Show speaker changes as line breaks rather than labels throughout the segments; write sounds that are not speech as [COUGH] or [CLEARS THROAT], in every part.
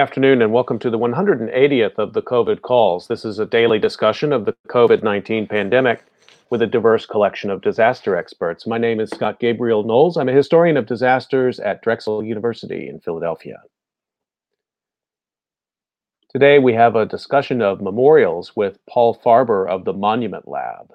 Afternoon and welcome to the 180th of the COVID calls. This is a daily discussion of the COVID 19 pandemic with a diverse collection of disaster experts. My name is Scott Gabriel Knowles. I'm a historian of disasters at Drexel University in Philadelphia. Today we have a discussion of memorials with Paul Farber of the Monument Lab.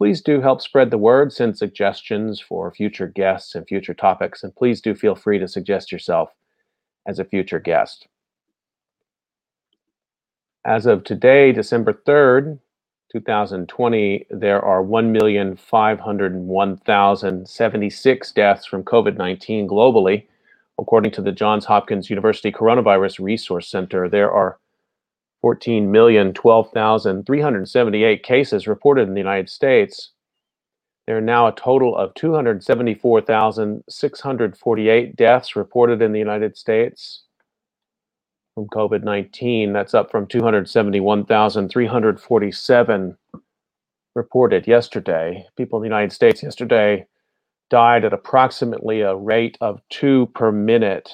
Please do help spread the word, send suggestions for future guests and future topics, and please do feel free to suggest yourself as a future guest. As of today, December 3rd, 2020, there are 1,501,076 deaths from COVID 19 globally. According to the Johns Hopkins University Coronavirus Resource Center, there are 14,012,378 cases reported in the United States. There are now a total of 274,648 deaths reported in the United States from COVID 19. That's up from 271,347 reported yesterday. People in the United States yesterday died at approximately a rate of two per minute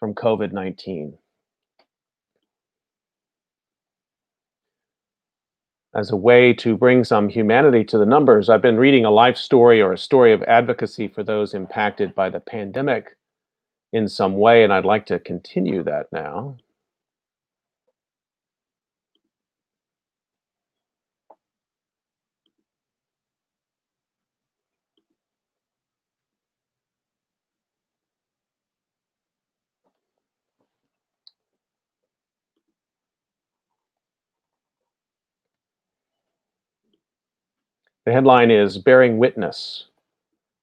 from COVID 19. As a way to bring some humanity to the numbers, I've been reading a life story or a story of advocacy for those impacted by the pandemic in some way, and I'd like to continue that now. The headline is Bearing Witness,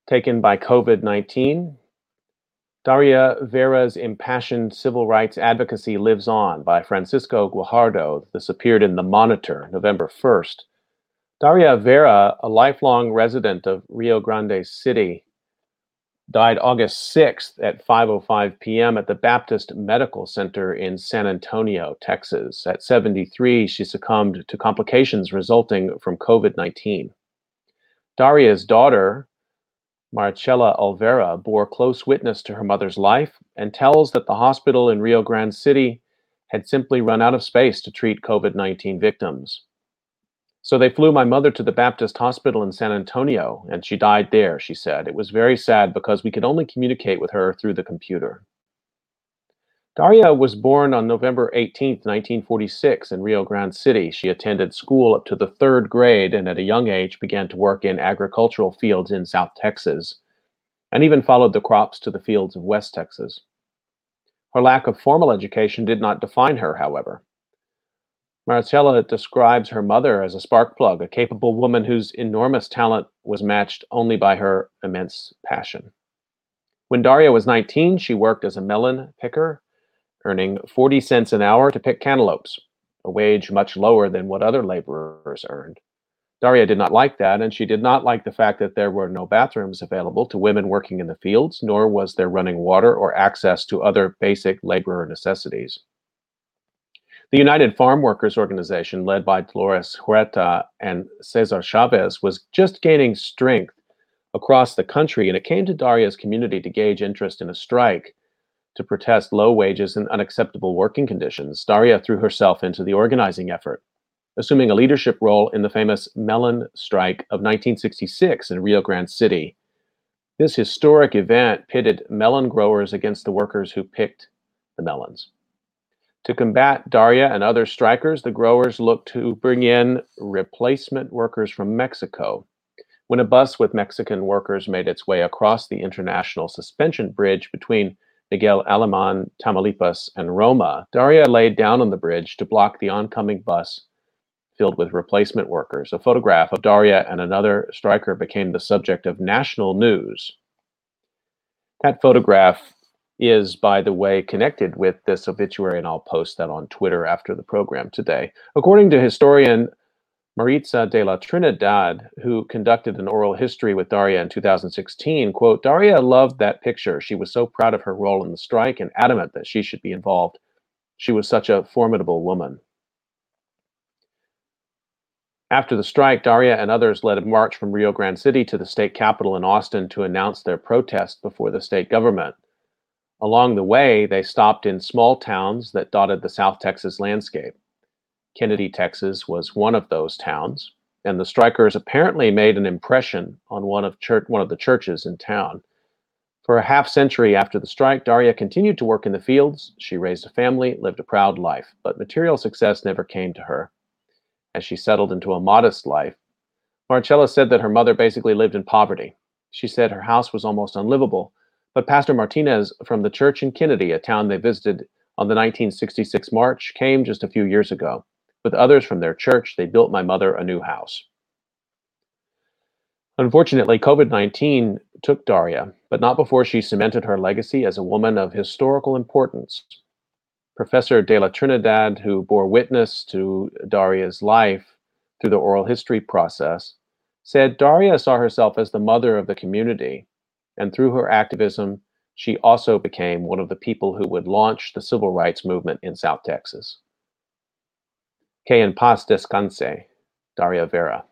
taken by COVID 19. Daria Vera's impassioned civil rights advocacy lives on by Francisco Guajardo. This appeared in The Monitor November 1st. Daria Vera, a lifelong resident of Rio Grande City, died August 6th at 5:05 p.m. at the Baptist Medical Center in San Antonio, Texas. At 73, she succumbed to complications resulting from COVID-19. Daria's daughter, Marcela Olvera, bore close witness to her mother's life and tells that the hospital in Rio Grande City had simply run out of space to treat COVID 19 victims. So they flew my mother to the Baptist Hospital in San Antonio, and she died there, she said. It was very sad because we could only communicate with her through the computer. Daria was born on November 18, 1946, in Rio Grande City. She attended school up to the third grade and at a young age began to work in agricultural fields in South Texas and even followed the crops to the fields of West Texas. Her lack of formal education did not define her, however. Marcella describes her mother as a spark plug, a capable woman whose enormous talent was matched only by her immense passion. When Daria was 19, she worked as a melon picker earning 40 cents an hour to pick cantaloupes, a wage much lower than what other laborers earned. Daria did not like that, and she did not like the fact that there were no bathrooms available to women working in the fields, nor was there running water or access to other basic laborer necessities. The United Farm Workers Organization, led by Dolores Huerta and Cesar Chavez, was just gaining strength across the country, and it came to Daria's community to gauge interest in a strike to protest low wages and unacceptable working conditions, Daria threw herself into the organizing effort, assuming a leadership role in the famous melon strike of 1966 in Rio Grande City. This historic event pitted melon growers against the workers who picked the melons. To combat Daria and other strikers, the growers looked to bring in replacement workers from Mexico. When a bus with Mexican workers made its way across the international suspension bridge between Miguel Alemán, Tamaulipas, and Roma, Daria laid down on the bridge to block the oncoming bus filled with replacement workers. A photograph of Daria and another striker became the subject of national news. That photograph is, by the way, connected with this obituary, and I'll post that on Twitter after the program today. According to historian Maritza de la Trinidad, who conducted an oral history with Daria in 2016, quote, Daria loved that picture. She was so proud of her role in the strike and adamant that she should be involved. She was such a formidable woman. After the strike, Daria and others led a march from Rio Grande City to the state capitol in Austin to announce their protest before the state government. Along the way, they stopped in small towns that dotted the South Texas landscape. Kennedy, Texas was one of those towns, and the strikers apparently made an impression on one of, church, one of the churches in town. For a half century after the strike, Daria continued to work in the fields. She raised a family, lived a proud life, but material success never came to her. As she settled into a modest life, Marcella said that her mother basically lived in poverty. She said her house was almost unlivable, but Pastor Martinez from the church in Kennedy, a town they visited on the 1966 march, came just a few years ago. With others from their church, they built my mother a new house. Unfortunately, COVID 19 took Daria, but not before she cemented her legacy as a woman of historical importance. Professor de la Trinidad, who bore witness to Daria's life through the oral history process, said Daria saw herself as the mother of the community, and through her activism, she also became one of the people who would launch the civil rights movement in South Texas. Que en paz descanse, Daria Vera.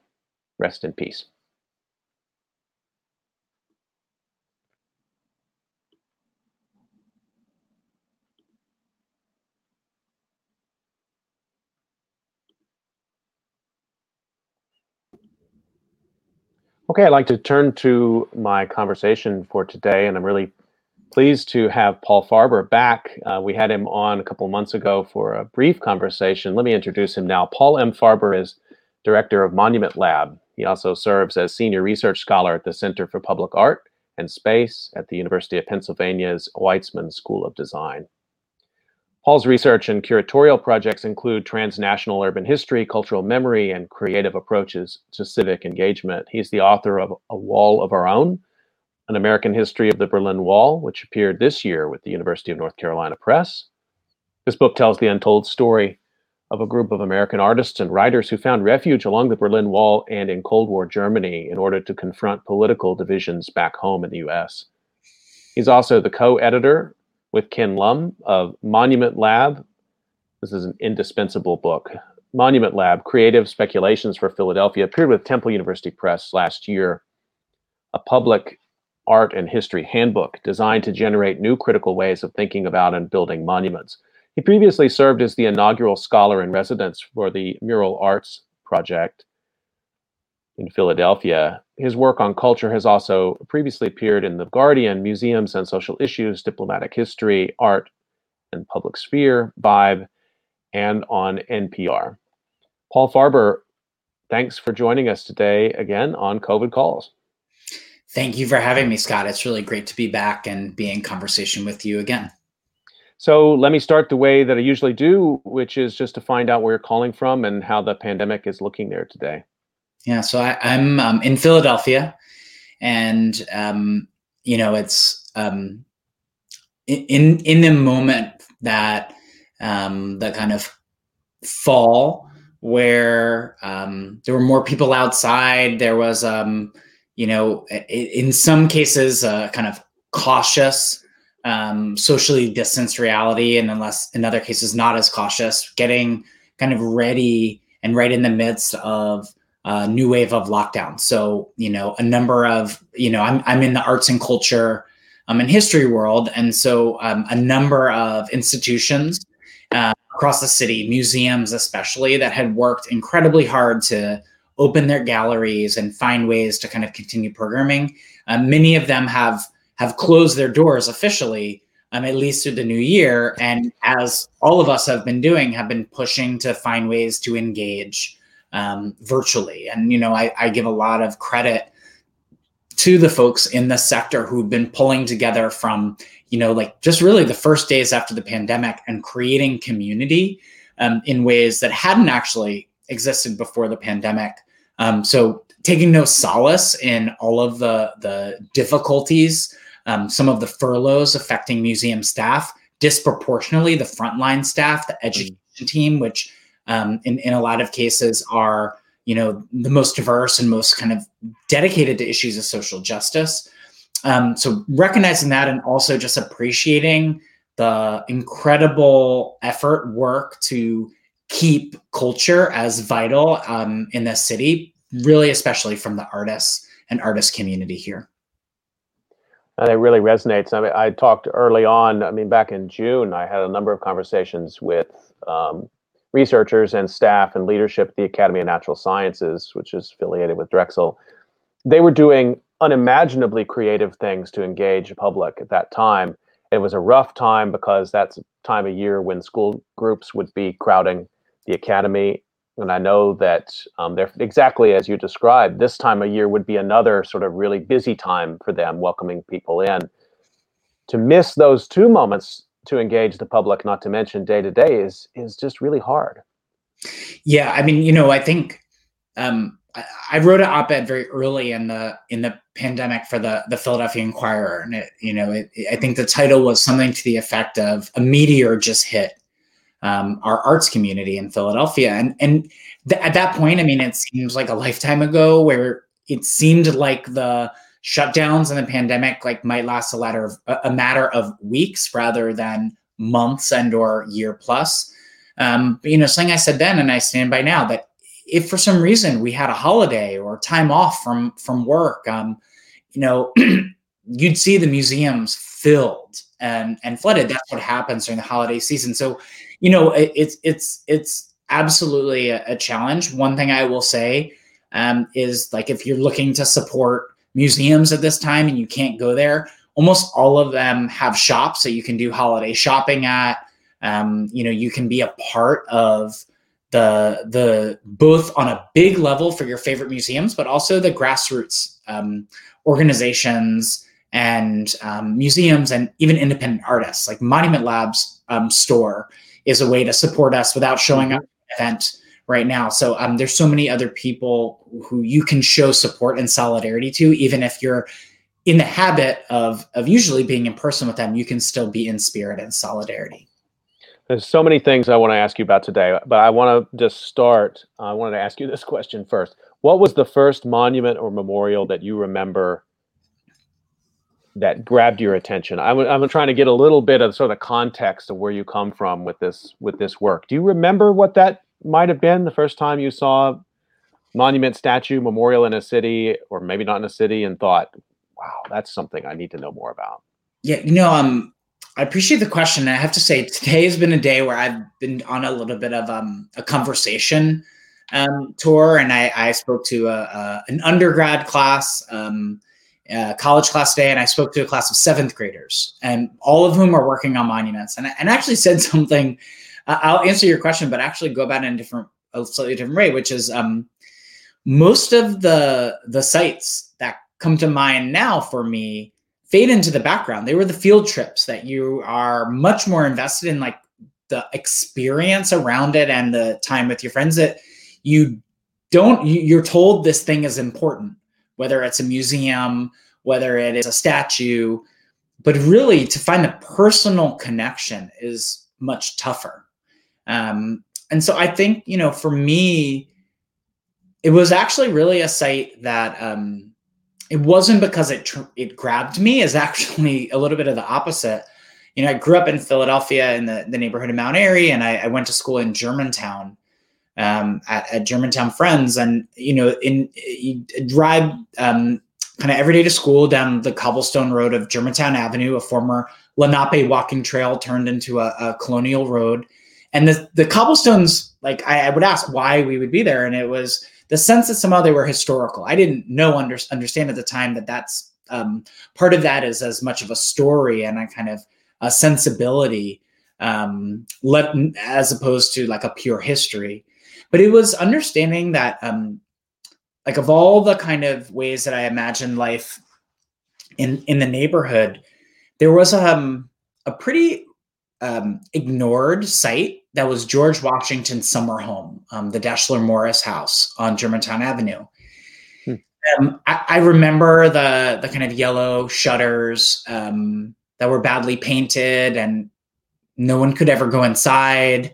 Rest in peace. Okay, I'd like to turn to my conversation for today, and I'm really pleased to have Paul Farber back. Uh, we had him on a couple months ago for a brief conversation. Let me introduce him now. Paul M. Farber is director of Monument Lab. He also serves as senior research scholar at the Center for Public Art and Space at the University of Pennsylvania's Weitzman School of Design. Paul's research and curatorial projects include transnational urban history, cultural memory, and creative approaches to civic engagement. He's the author of A Wall of Our Own, an American History of the Berlin Wall, which appeared this year with the University of North Carolina Press. This book tells the untold story of a group of American artists and writers who found refuge along the Berlin Wall and in Cold War Germany in order to confront political divisions back home in the US. He's also the co editor with Ken Lum of Monument Lab. This is an indispensable book. Monument Lab Creative Speculations for Philadelphia appeared with Temple University Press last year. A public art and history handbook designed to generate new critical ways of thinking about and building monuments. He previously served as the inaugural scholar in residence for the Mural Arts Project in Philadelphia. His work on culture has also previously appeared in The Guardian, Museums and Social Issues, Diplomatic History, Art and Public Sphere, Vibe, and on NPR. Paul Farber, thanks for joining us today again on COVID Calls.
Thank you for having me, Scott. It's really great to be back and be in conversation with you again.
So let me start the way that I usually do, which is just to find out where you're calling from and how the pandemic is looking there today.
Yeah, so I, am um, in Philadelphia, and um, you know it's um, in in the moment that um, the kind of fall where um, there were more people outside. There was um, you know, in some cases, uh, kind of cautious, um, socially distanced reality, and unless in other cases, not as cautious, getting kind of ready and right in the midst of a new wave of lockdown. So, you know, a number of, you know, I'm, I'm in the arts and culture um, and history world. And so um, a number of institutions uh, across the city, museums especially, that had worked incredibly hard to open their galleries and find ways to kind of continue programming. Um, many of them have have closed their doors officially, um, at least through the new year. And as all of us have been doing, have been pushing to find ways to engage um, virtually. And you know, I, I give a lot of credit to the folks in the sector who've been pulling together from you know like just really the first days after the pandemic and creating community um, in ways that hadn't actually existed before the pandemic um, so taking no solace in all of the the difficulties um, some of the furloughs affecting museum staff, disproportionately the frontline staff, the hmm. education team, which um, in, in a lot of cases are you know the most diverse and most kind of dedicated to issues of social justice um, so recognizing that and also just appreciating the incredible effort work to keep culture as vital um, in this city really especially from the artists and artist community here
and it really resonates. I mean, I talked early on. I mean, back in June, I had a number of conversations with um, researchers and staff and leadership at the Academy of Natural Sciences, which is affiliated with Drexel, they were doing unimaginably creative things to engage the public at that time. It was a rough time because that's a time of year when school groups would be crowding the academy. And I know that um, they're exactly as you described, this time of year would be another sort of really busy time for them, welcoming people in. To miss those two moments to engage the public, not to mention day to day, is is just really hard.
Yeah, I mean, you know, I think um, I, wrote an op-ed very early in the in the pandemic for the the Philadelphia Inquirer, and it, you know, it, I think the title was something to the effect of "A meteor just hit um, our arts community in Philadelphia," and and th- at that point, I mean, it seems like a lifetime ago, where it seemed like the shutdowns and the pandemic like might last a matter of a matter of weeks rather than months and or year plus. Um, you know, something I said then and I stand by now that if for some reason we had a holiday or time off from from work, um, you know, [CLEARS THROAT] you'd see the museums filled and and flooded. That's what happens during the holiday season. So, you know, it, it's it's it's absolutely a, a, challenge. One thing I will say um, is like if you're looking to support museums at this time and you can't go there, almost all of them have shops that you can do holiday shopping at. Um, you know, you can be a part of the the both on a big level for your favorite museums, but also the grassroots um, organizations and um, museums and even independent artists. Like Monument Labs um, store is a way to support us without showing up mm-hmm. at an event right now. So um, there's so many other people who you can show support and solidarity to, even if you're in the habit of of usually being in person with them, you can still be in spirit and solidarity.
There's so many things I want to ask you about today, but I want to just start. I wanted to ask you this question first. What was the first monument or memorial that you remember that grabbed your attention? I'm, I'm trying to get a little bit of sort of context of where you come from with this with this work. Do you remember what that might have been the first time you saw monument, statue, memorial in a city, or maybe not in a city, and thought, "Wow, that's something I need to know more about."
Yeah, you know, um, I appreciate the question. I have to say, today has been a day where I've been on a little bit of um, a conversation um, tour, and I, I spoke to a, a, an undergrad class, um, college class today, and I spoke to a class of seventh graders, and all of whom are working on monuments, and and actually said [LAUGHS] something I'll answer your question, but actually go about it in a different, a slightly different way, which is um, most of the the sites that come to mind now for me fade into the background. They were the field trips that you are much more invested in, like the experience around it and the time with your friends that you don't. You're told this thing is important, whether it's a museum, whether it is a statue, but really to find the personal connection is much tougher. Um, and so I think, you know, for me, it was actually really a site that um, it wasn't because it tr- it grabbed me. Is actually [LAUGHS] a little bit of the opposite. You know, I grew up in Philadelphia in the, the neighborhood of Mount Airy, and I, I went to school in Germantown um, at, at, Germantown Friends. And you know, in you drive um, kind of every day to school down the cobblestone road of Germantown Avenue, a former Lenape walking trail turned into a, a colonial road. And the the cobblestones like I, I, would ask why we would be there and it was the sense that somehow they were historical. I didn't know under, understand at the time that that's um, part of that is as much of a story and a kind of a sensibility um, let, as opposed to like a pure history but it was understanding that um, like of all the kind of ways that i imagined life in in the neighborhood there was um, a pretty um, ignored site that was George Washington's summer home, um, the Deshler Morris House on Germantown Avenue. Hmm. um, I, I, remember the the kind of yellow shutters um, that were badly painted, and no one could ever go inside.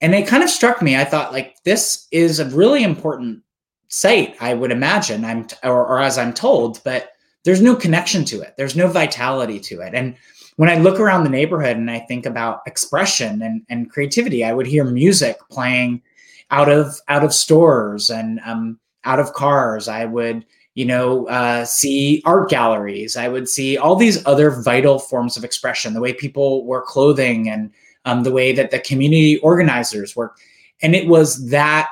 And it kind of struck me. I thought, like, this is a really important site. I would imagine. I'm, or, or as I'm told, but there's no connection to it. There's no vitality to it. And when I look around the neighborhood and I think about expression and, and creativity, I would hear music playing out of out of stores and um, out of cars. I would, you know, uh, see art galleries. I would see all these other vital forms of expression, the way people wear clothing and um, the way that the community organizers work. And it was that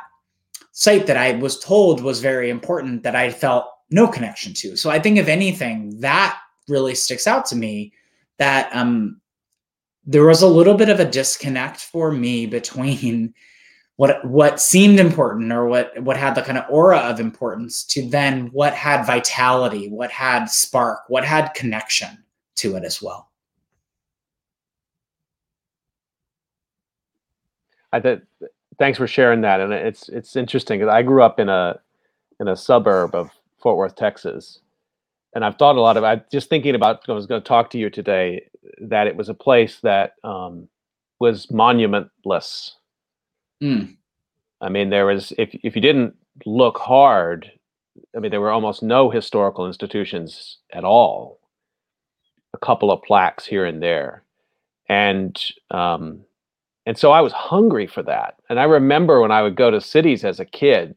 site that I was told was very important that I felt no connection to. So I think, if anything, that really sticks out to me that um, there was a little bit of a disconnect for me between [LAUGHS] what what seemed important or what what had the kind of aura of importance to then what had vitality what had spark what had connection to it as well
i th- thanks for sharing that and it's it's interesting because i grew up in a in a suburb of fort worth texas and i've thought a lot about just thinking about i was going to talk to you today that it was a place that um, was monumentless
Mm.
I mean, there was if if you didn't look hard, I mean, there were almost no historical institutions at all. A couple of plaques here and there, and um, and so I was hungry for that. And I remember when I would go to cities as a kid,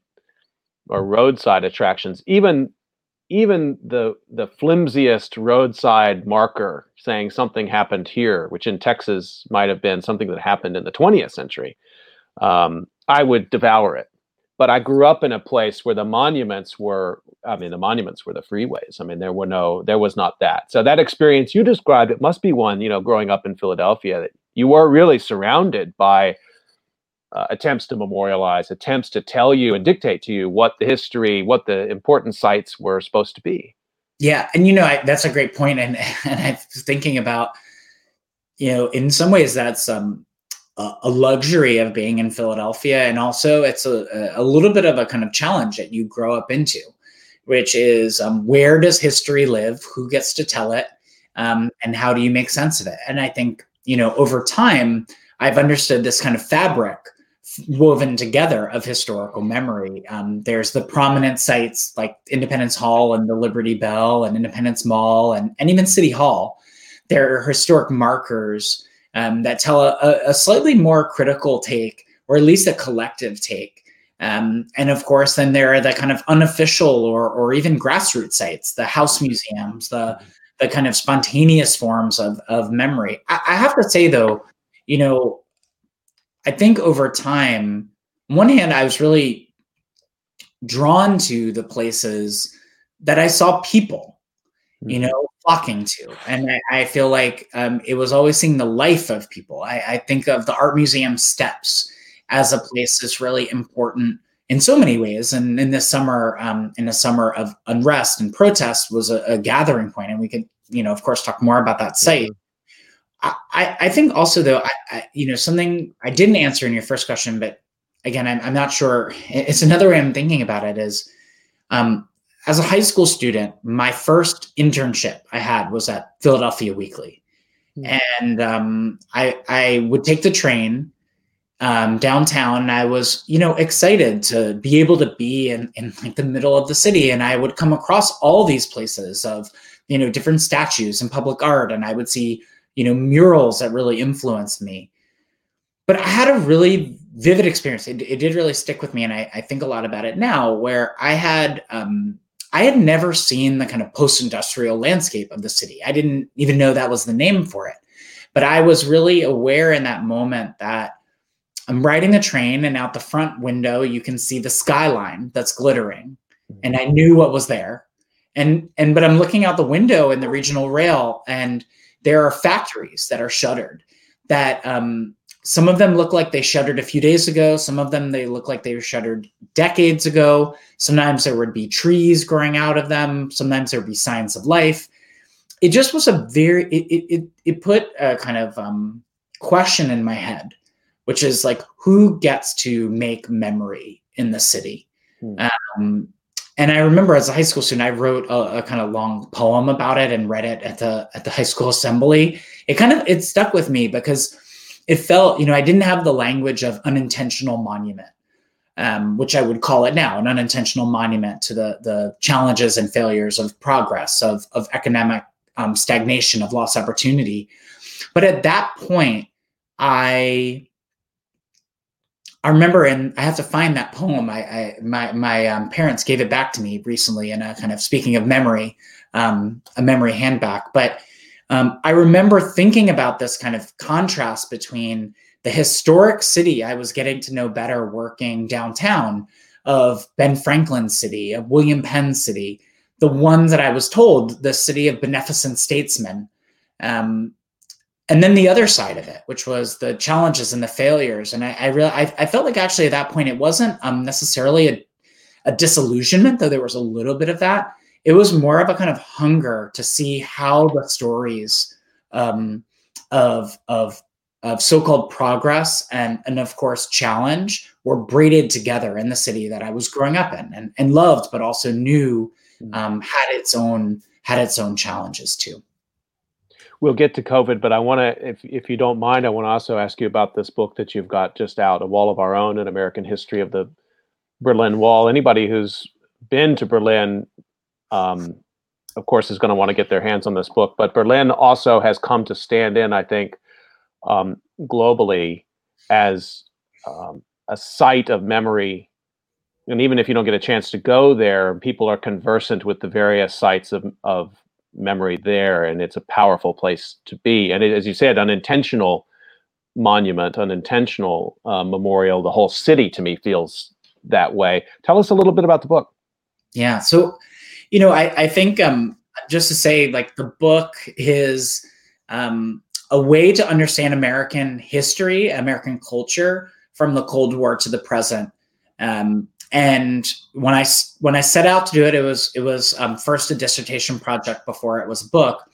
or roadside attractions, even even the the flimsiest roadside marker saying something happened here, which in Texas might have been something that happened in the 20th century um, I would devour it. But I grew up in a place where the monuments were, I mean, the monuments were the freeways. I mean, there were no, there was not that. So that experience you described, it must be one, you know, growing up in Philadelphia, that you are really surrounded by uh, attempts to memorialize, attempts to tell you and dictate to you what the history, what the important sites were supposed to be.
Yeah, and you know I, that's a great point, and [LAUGHS] and I was thinking about, you know, in some ways that's um a luxury of being in Philadelphia, and also it's a, a little bit of a kind of challenge that you grow up into, which is um, where does history live? Who gets to tell it? Um, and how do you make sense of it? And I think you know over time I've understood this kind of fabric woven together of historical memory. Um, there's the prominent sites like Independence Hall and the Liberty Bell and Independence Mall and, and even City Hall. There are historic markers um, that tell a, a, slightly more critical take, or at least a collective take. Um, and of course, then there are the kind of unofficial or, or even grassroots sites, the house museums, the the kind of spontaneous forms of, of memory. I, I have to say, though, you know, I think over time, on one hand, I was really drawn to the places that I saw people, you mm-hmm. know, flocking to. And I, I feel like um, it was always seeing the life of people. I, I, think of the art museum steps as a place that's really important in so many ways. And in this summer, um, in a summer of unrest and protest, was a, a, gathering point. And we could, you know, of course, talk more about that site. I, I think also though, I, you know, something I didn't answer in your first question, but again, I'm, I'm not sure. It's another way I'm thinking about it is um, as a high school student, my first internship I had was at Philadelphia Weekly, mm. and um, I I would take the train um, downtown, and I was you know excited to be able to be in in like the middle of the city, and I would come across all these places of you know different statues and public art, and I would see you know murals that really influenced me. But I had a really vivid experience. It, it did really stick with me, and I, I think a lot about it now, where I had um, I had never seen the kind of post industrial landscape of the city. I didn't even know that was the name for it. But I was really aware in that moment that I'm riding a train and out the front window, you can see the skyline that's glittering. And I knew what was there. And, and, but I'm looking out the window in the regional rail and there are factories that are shuttered that um, some of them look like they shuttered a few days ago. Some of them they look like they were shuttered decades ago. Sometimes there would be trees growing out of them. Sometimes there would be signs of life. It just was a very it it it put a kind of um, question in my head, which is like who gets to make memory in the city. Hmm. Um, and I remember as a high school student, I wrote a, a, kind of long poem about it and read it at the at the high school assembly. It kind of it stuck with me because it felt, you know, I didn't have the language of unintentional monument, um, which I would call it now, an unintentional monument to the the challenges and failures of progress, of of economic um, stagnation, of lost opportunity. But at that point, I I remember, and I have to find that poem. I, I my my um, parents gave it back to me recently, in a kind of speaking of memory, um, a memory handback. But um, I remember thinking about this kind of contrast between the historic city I was getting to know better working downtown of Ben Franklin City, of William Penn City, the one that I was told the city of beneficent statesmen. Um, and then the other side of it, which was the challenges and the failures. And I, I really, I, I, felt like actually at that point, it wasn't um, necessarily a, a disillusionment, though there was a little bit of that. It was more of a kind of hunger to see how the stories um, of of of so-called progress and and of course challenge were braided together in the city that I was growing up in and, and loved, but also knew mm. um, had its own had its own challenges too
we'll get to COVID, but I want to, if if you don't mind, I want to also ask you about this book that you've got just out, A Wall of Our Own: An American History of the Berlin Wall. Anybody who's been to Berlin, um, of course, is going to want to get their hands on this book. But Berlin also has come to stand in, I think, um, globally as um, a site of memory. And even if you don't get a chance to go there, people are conversant with the various sites of, of memory there, and it's a powerful place to be. And it, as you said, unintentional monument, unintentional uh, memorial. The whole city, to me, feels that way. Tell us a little bit about the book.
Yeah. So, you know, I, I think um, just to say, like, the book is um, a way to understand American history, American culture from the Cold War to the present. Um, and when I when I set out to do it, it was it was um, first a dissertation project before it was a book.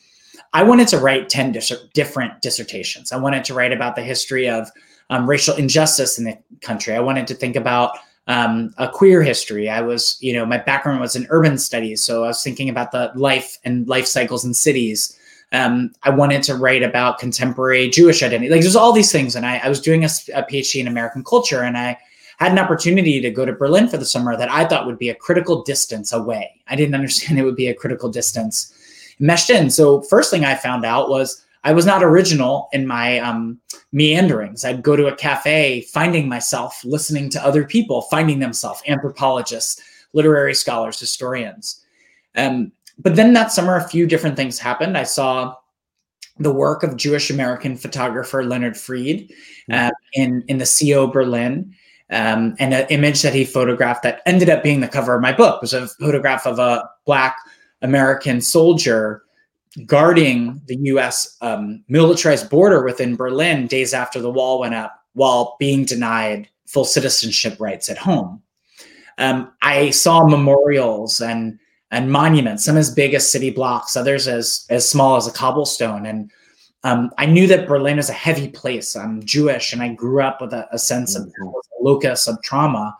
I wanted to write ten dis- different dissertations. I wanted to write about the history of um, racial injustice in the country. I wanted to think about um, a queer history. I was, you know, my background was in urban studies, so I was thinking about the life and life cycles in cities. Um, I wanted to write about contemporary Jewish identity. Like there's all these things, and I, I was doing a, a PhD in American culture, and I had an opportunity to go to Berlin for the summer that I thought would be a critical distance away. I didn't understand [LAUGHS] it would be a critical distance meshed in. So first thing I found out was I was not original in my um, meanderings. I'd go to a cafe, finding myself listening to other people, finding themselves anthropologists, literary scholars, historians. Um, but then that summer, a few different things happened. I saw the work of Jewish American photographer Leonard Freed uh, in in the CO Berlin, um, and an image that he photographed that ended up being the cover of my book was a photograph of a black American soldier guarding the U.S. Um, militarized border within Berlin days after the wall went up, while being denied full citizenship rights at home. Um, I saw memorials and and monuments, some as big as city blocks, others as as small as a cobblestone, and um, I knew that Berlin is a heavy place. I'm Jewish, and I grew up with a, a sense mm-hmm. of a locus of trauma.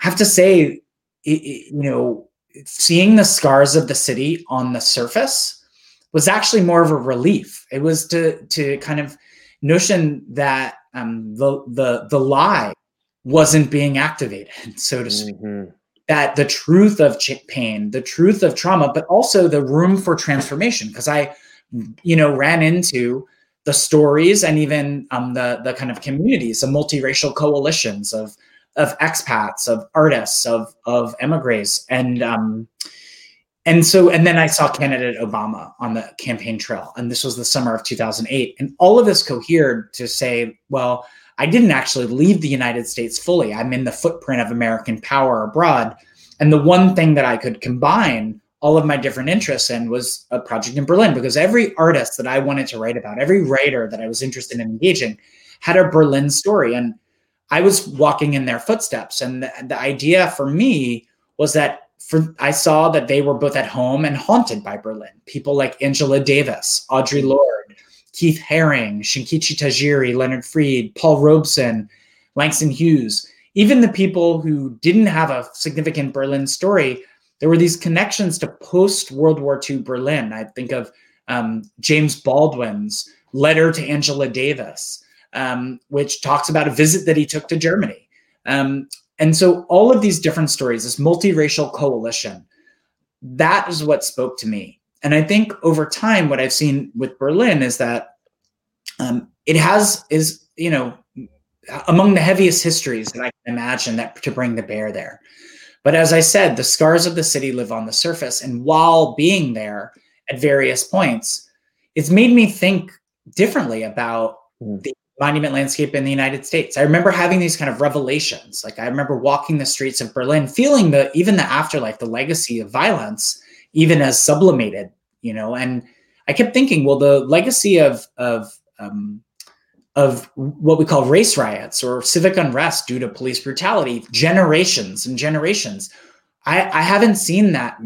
I have to say, it, it, you know, seeing the scars of the city on the surface was actually more of a relief. It was to to kind of notion that um, the the the lie wasn't being activated, [LAUGHS] so to speak. Mm-hmm. That the truth of pain, the truth of trauma, but also the room for transformation. Because I you know, ran into the stories and even um, the the kind of communities, the multiracial coalitions of of expats, of artists, of of emigres, and um, and so and then I saw candidate Obama on the campaign trail, and this was the summer of 2008, and all of this cohered to say, well, I didn't actually leave the United States fully. I'm in the footprint of American power abroad, and the one thing that I could combine all of my different interests in was a project in Berlin because every artist that I wanted to write about, every writer that I was interested in engaging had a Berlin story. And I was walking in their footsteps. And the, the idea for me was that for I saw that they were both at home and haunted by Berlin. People like Angela Davis, Audre Lorde, Keith Haring, Shinkichi Tajiri, Leonard Freed, Paul Robeson, Langston Hughes, even the people who didn't have a significant Berlin story there were these connections to post World War II Berlin. I think of um, James Baldwin's letter to Angela Davis, um, which talks about a visit that he took to Germany. Um, and so all of these different stories, this multiracial coalition, that is what spoke to me. And I think over time, what I've seen with Berlin is that um, it has is you know among the heaviest histories that I can imagine that to bring the bear there. But as I said, the scars of the city live on the surface, and while being there at various points, it's made me think differently about mm. the monument landscape in the United States. I remember having these kind of revelations. Like I remember walking the streets of Berlin, feeling the even the afterlife, the legacy of violence, even as sublimated, you know. And I kept thinking, well, the legacy of of um, of what we call race riots or civic unrest due to police brutality, generations and generations. I, I haven't seen that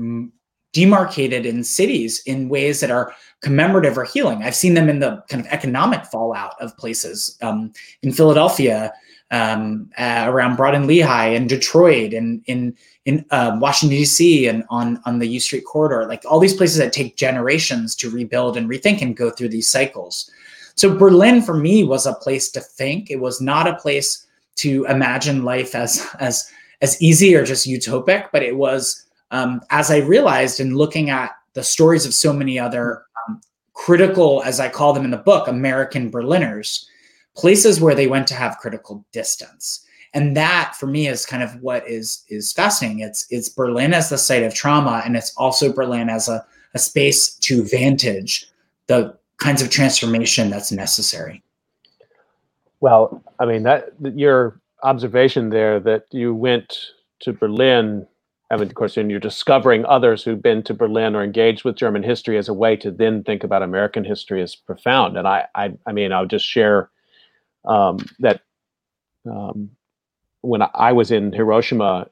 demarcated in cities in ways that are commemorative or healing. I've seen them in the kind of economic fallout of places um, in Philadelphia, um, uh, around Broad and Lehigh, and Detroit, and in in uh, Washington D.C. and on on the U Street corridor, like all these places that take generations to rebuild and rethink and go through these cycles. So Berlin for me was a place to think. It was not a place to imagine life as as as easy or just utopic, but it was um, as I realized in looking at the stories of so many other um, critical, as I call them in the book, American Berliners, places where they went to have critical distance. And that for me is kind of what is is fascinating. It's it's Berlin as the site of trauma, and it's also Berlin as a, a space to vantage the kinds of transformation that's necessary.
Well, I mean that your observation there that you went to Berlin I mean, of course, and you're discovering others who've been to Berlin or engaged with German history as a way to then think about American history is profound. And I, I, I mean, I'll just share um, that um, when I was in Hiroshima,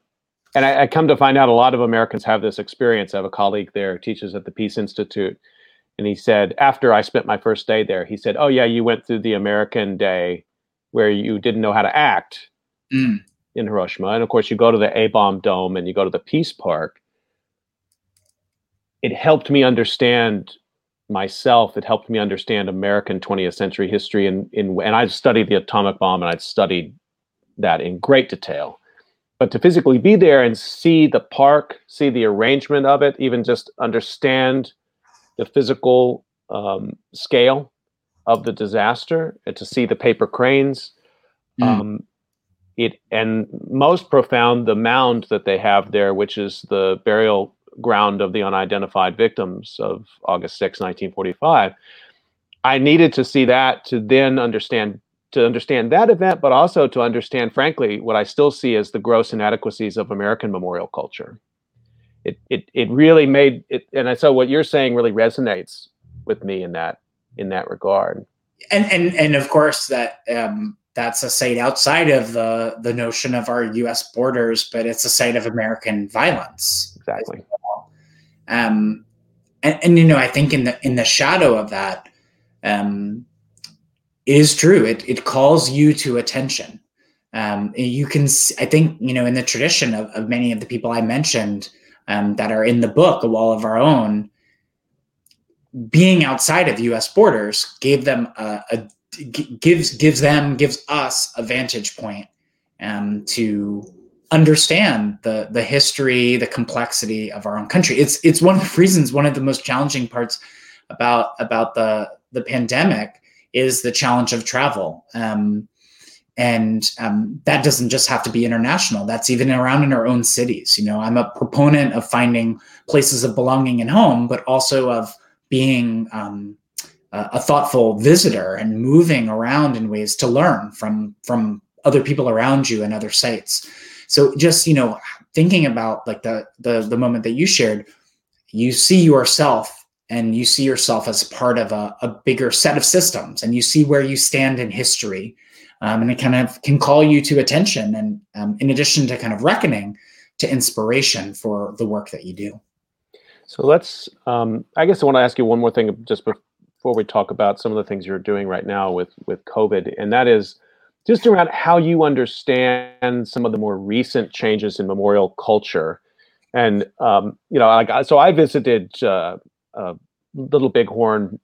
and I, I, come to find out a lot of Americans have this experience. I have a colleague there, teaches at the Peace Institute, and he said after I spent my first day there, he said, "Oh yeah, you went through the American day where you didn't know how to act." Mm in Hiroshima. And of course, you go to the A bomb dome and you go to the Peace Park. It helped me understand myself. It helped me understand American 20th century history. And, in, and I studied the atomic bomb and I'd studied that in great detail. But to physically be there and see the park, see the arrangement of it, even just understand the physical um, scale of the disaster, and to see the paper cranes, mm. um, it and most profound the mound that they have there, which is the burial ground of the unidentified victims of August 6, 1945. I needed to see that to then understand to understand that event, but also to understand, frankly, what I still see as the gross inadequacies of American memorial culture. It it it really made it, and so what you're saying really resonates with me in that in that regard.
And and and of course that um, that's a site outside of the the notion of our U.S. borders, but it's a site of American violence.
Exactly.
Well. Um, and, and, you know, I think in the in the shadow of that, um, is true. It it calls you to attention. Um, you can, I think, you know, in the tradition of, of many of the people I mentioned um, that are in the book, A Wall of Our Own, being outside of U.S. borders gave them a, a gives gives them gives us a vantage point um, to understand the the history, the complexity of our own country. It's it's one of the reasons, one of the most challenging parts about about the the pandemic is the challenge of travel. Um, and um, that doesn't just have to be international. That's even around in our own cities. You know, I'm a proponent of finding places of belonging and home, but also of being um, a thoughtful visitor and moving around in ways to learn from from other people around you and other sites so just you know thinking about like the the the moment that you shared you see yourself and you see yourself as part of a, a bigger set of systems and you see where you stand in history um, and it kind of can call you to attention and um, in addition to kind of reckoning to inspiration for the work that you do.
So let's um, i guess i want to ask you one more thing just before we talk about some of the things you're doing right now with with COVID, and that is just around how you understand some of the more recent changes in memorial culture. And um, you know, like so, I visited uh, uh, Little Bighorn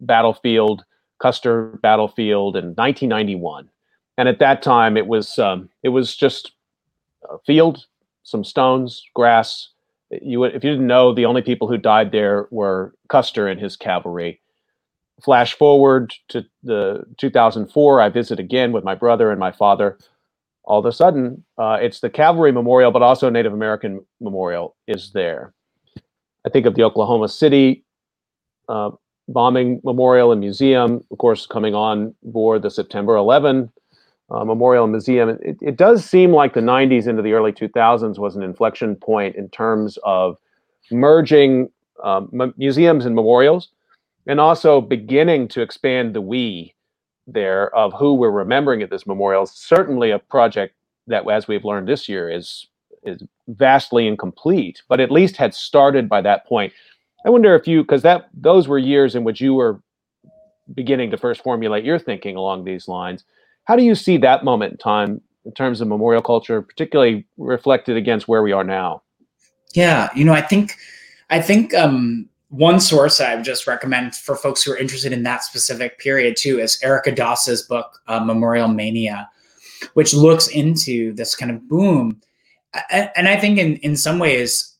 battlefield, Custer battlefield in 1991, and at that time it was um, it was just a field, some stones, grass. You if you didn't know, the only people who died there were Custer and his cavalry. Flash forward to the 2004, I visit again with my brother and my father all of a sudden, uh, it's the Cavalry Memorial, but also Native American Memorial is there. I think of the Oklahoma City uh, bombing memorial and museum, of course, coming on board the September 11 uh, memorial and museum. It, it, does seem like the 90s into the early 2000s was an inflection point in terms of merging um, museums and memorials and also beginning to expand the we there of who we're remembering at this memorial. Certainly, a project that, as we've learned this year, is is vastly incomplete, but at least had started by that point. I wonder if you, because that those were years in which you were beginning to first formulate your thinking along these lines. How do you see that moment in time in terms of memorial culture, particularly reflected against where we are now?
Yeah, you know, I think, I think um, one source I would just recommend for folks who are interested in that specific period too is Erica Doss's book uh, Memorial Mania, which looks into this kind of boom. And I think in in some ways,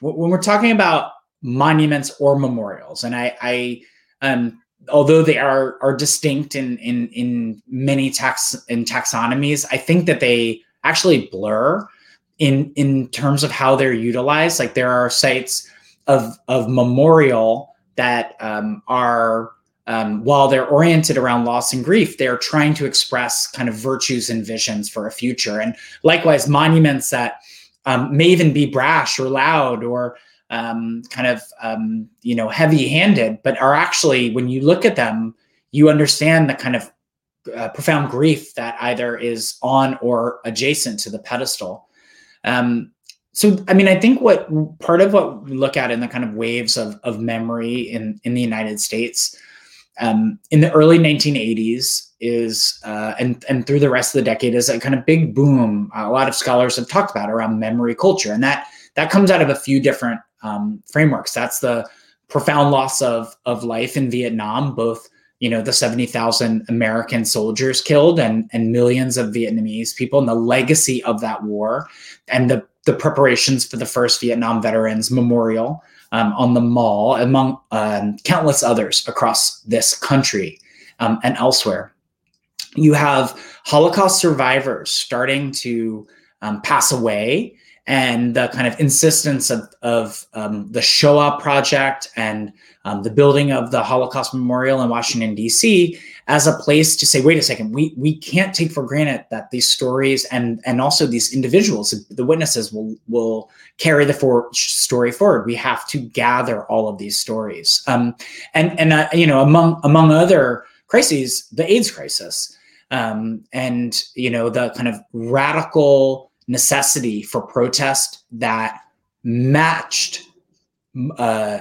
when we're talking about monuments or memorials, and I, I um, although they are are distinct in in in many tax in taxonomies, I think that they actually blur in in terms of how they're utilized. Like there are sites of of memorial that um, are um, while they're oriented around loss and grief, they're trying to express kind of virtues and visions for a future. And likewise, monuments that um, may even be brash or loud or um, kind of um, you know heavy-handed, but are actually when you look at them, you understand the kind of uh, profound grief that either is on or adjacent to the pedestal. Um, so i mean i think what part of what we look at in the kind of waves of, of memory in, in the united states um, in the early 1980s is uh, and and through the rest of the decade is a kind of big boom a lot of scholars have talked about around memory culture and that that comes out of a few different um, frameworks that's the profound loss of of life in vietnam both you know the 70,000 American soldiers killed and and millions of Vietnamese people and the legacy of that war and the the preparations for the first Vietnam Veterans Memorial um, on the Mall, among um, countless others across this country um, and elsewhere. You have Holocaust survivors starting to um, pass away, and the kind of insistence of, of um, the Shoah Project and um, the building of the Holocaust Memorial in Washington, D.C., as a place to say, wait a second, we we can't take for granted that these stories and and also these individuals, the witnesses, will will carry the for- story forward. We have to gather all of these stories, um, and and uh, you know among among other crises, the AIDS crisis, um, and you know the kind of radical necessity for protest that matched uh,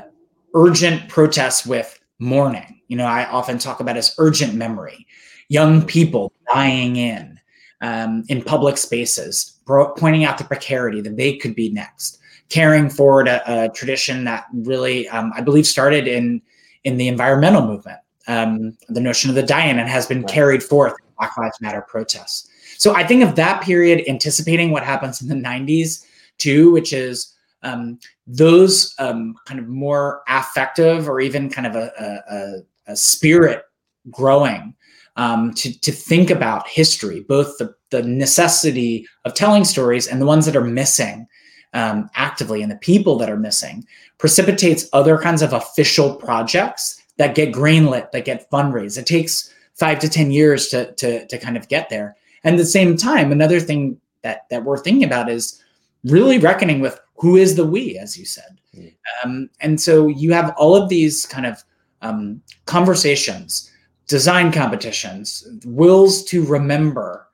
urgent protests with mourning. You know, I often talk about as urgent memory, young people dying in um, in public spaces, pointing out the precarity that they could be next, carrying forward a, a tradition that really, um, I believe, started in in the environmental movement. Um, the notion of the die-in and has been carried forth in Black Lives Matter protests. So I think of that period anticipating what happens in the 90s too, which is um, those um, kind of more affective or even kind of a, a, a spirit growing um, to, to think about history, both the, the necessity of telling stories and the ones that are missing um, actively and the people that are missing precipitates other kinds of official projects that get greenlit, that get fundraised. It takes five to 10 years to, to, to kind of get there. And at the same time, another thing that, that we're thinking about is really reckoning with who is the we, as you said. Mm. Um, and so you have all of these kind of um, conversations, design competitions, wills to remember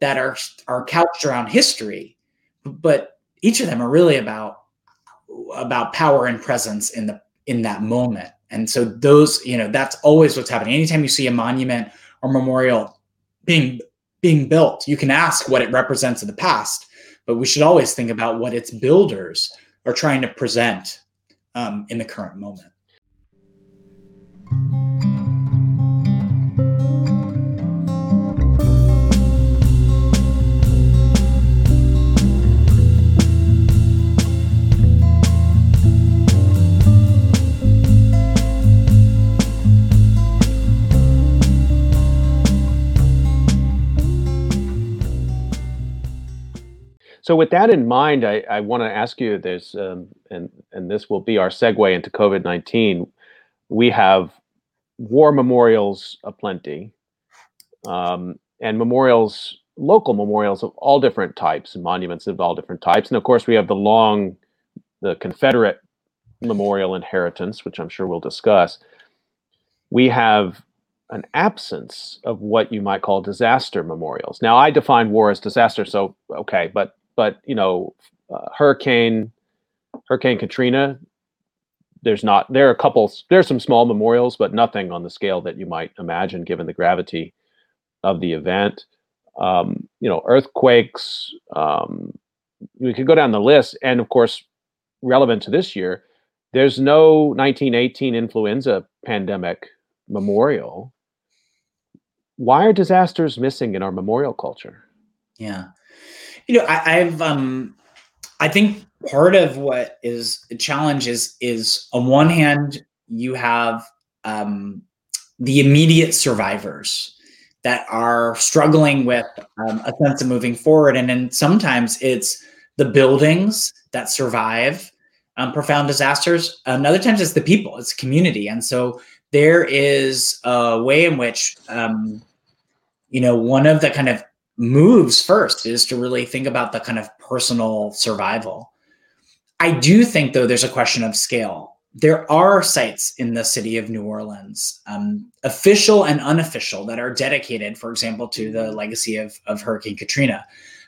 that are are couched around history, but each of them are really about about power and presence in the in that moment. And so those, you know, that's always what's happening. Anytime you see a monument or memorial being being built, you can ask what it represents in the past but we should always think about what its builders are trying to present um, in the current moment.
So, with that in mind, I, I want to ask you: There's, um, and and this will be our segue into COVID nineteen. We have war memorials aplenty, um, and memorials, local memorials of all different types, and monuments of all different types, and of course, we have the long, the Confederate memorial inheritance, which I'm sure we'll discuss. We have an absence of what you might call disaster memorials. Now, I define war as disaster, so okay, but but you know, uh, Hurricane Hurricane Katrina. There's not. There are a couple. There's some small memorials, but nothing on the scale that you might imagine, given the gravity of the event. Um, you know, earthquakes. Um, we could go down the list, and of course, relevant to this year, there's no 1918 influenza pandemic memorial. Why are disasters missing in our memorial culture?
Yeah you know, I, have um, I think part of what is a challenge is is on one hand you have um, the immediate survivors that are struggling with um, a sense of moving forward, and then sometimes it's the buildings that survive um, profound disasters, and other times it's the people, it's community, and so there is a way in which um, you know one of the kind of moves first is to really think about the kind of personal survival. I do think, though, there's a question of scale. There are sites in the city of New Orleans, um, official and unofficial, that are dedicated, for example, to the legacy of, of Hurricane Katrina.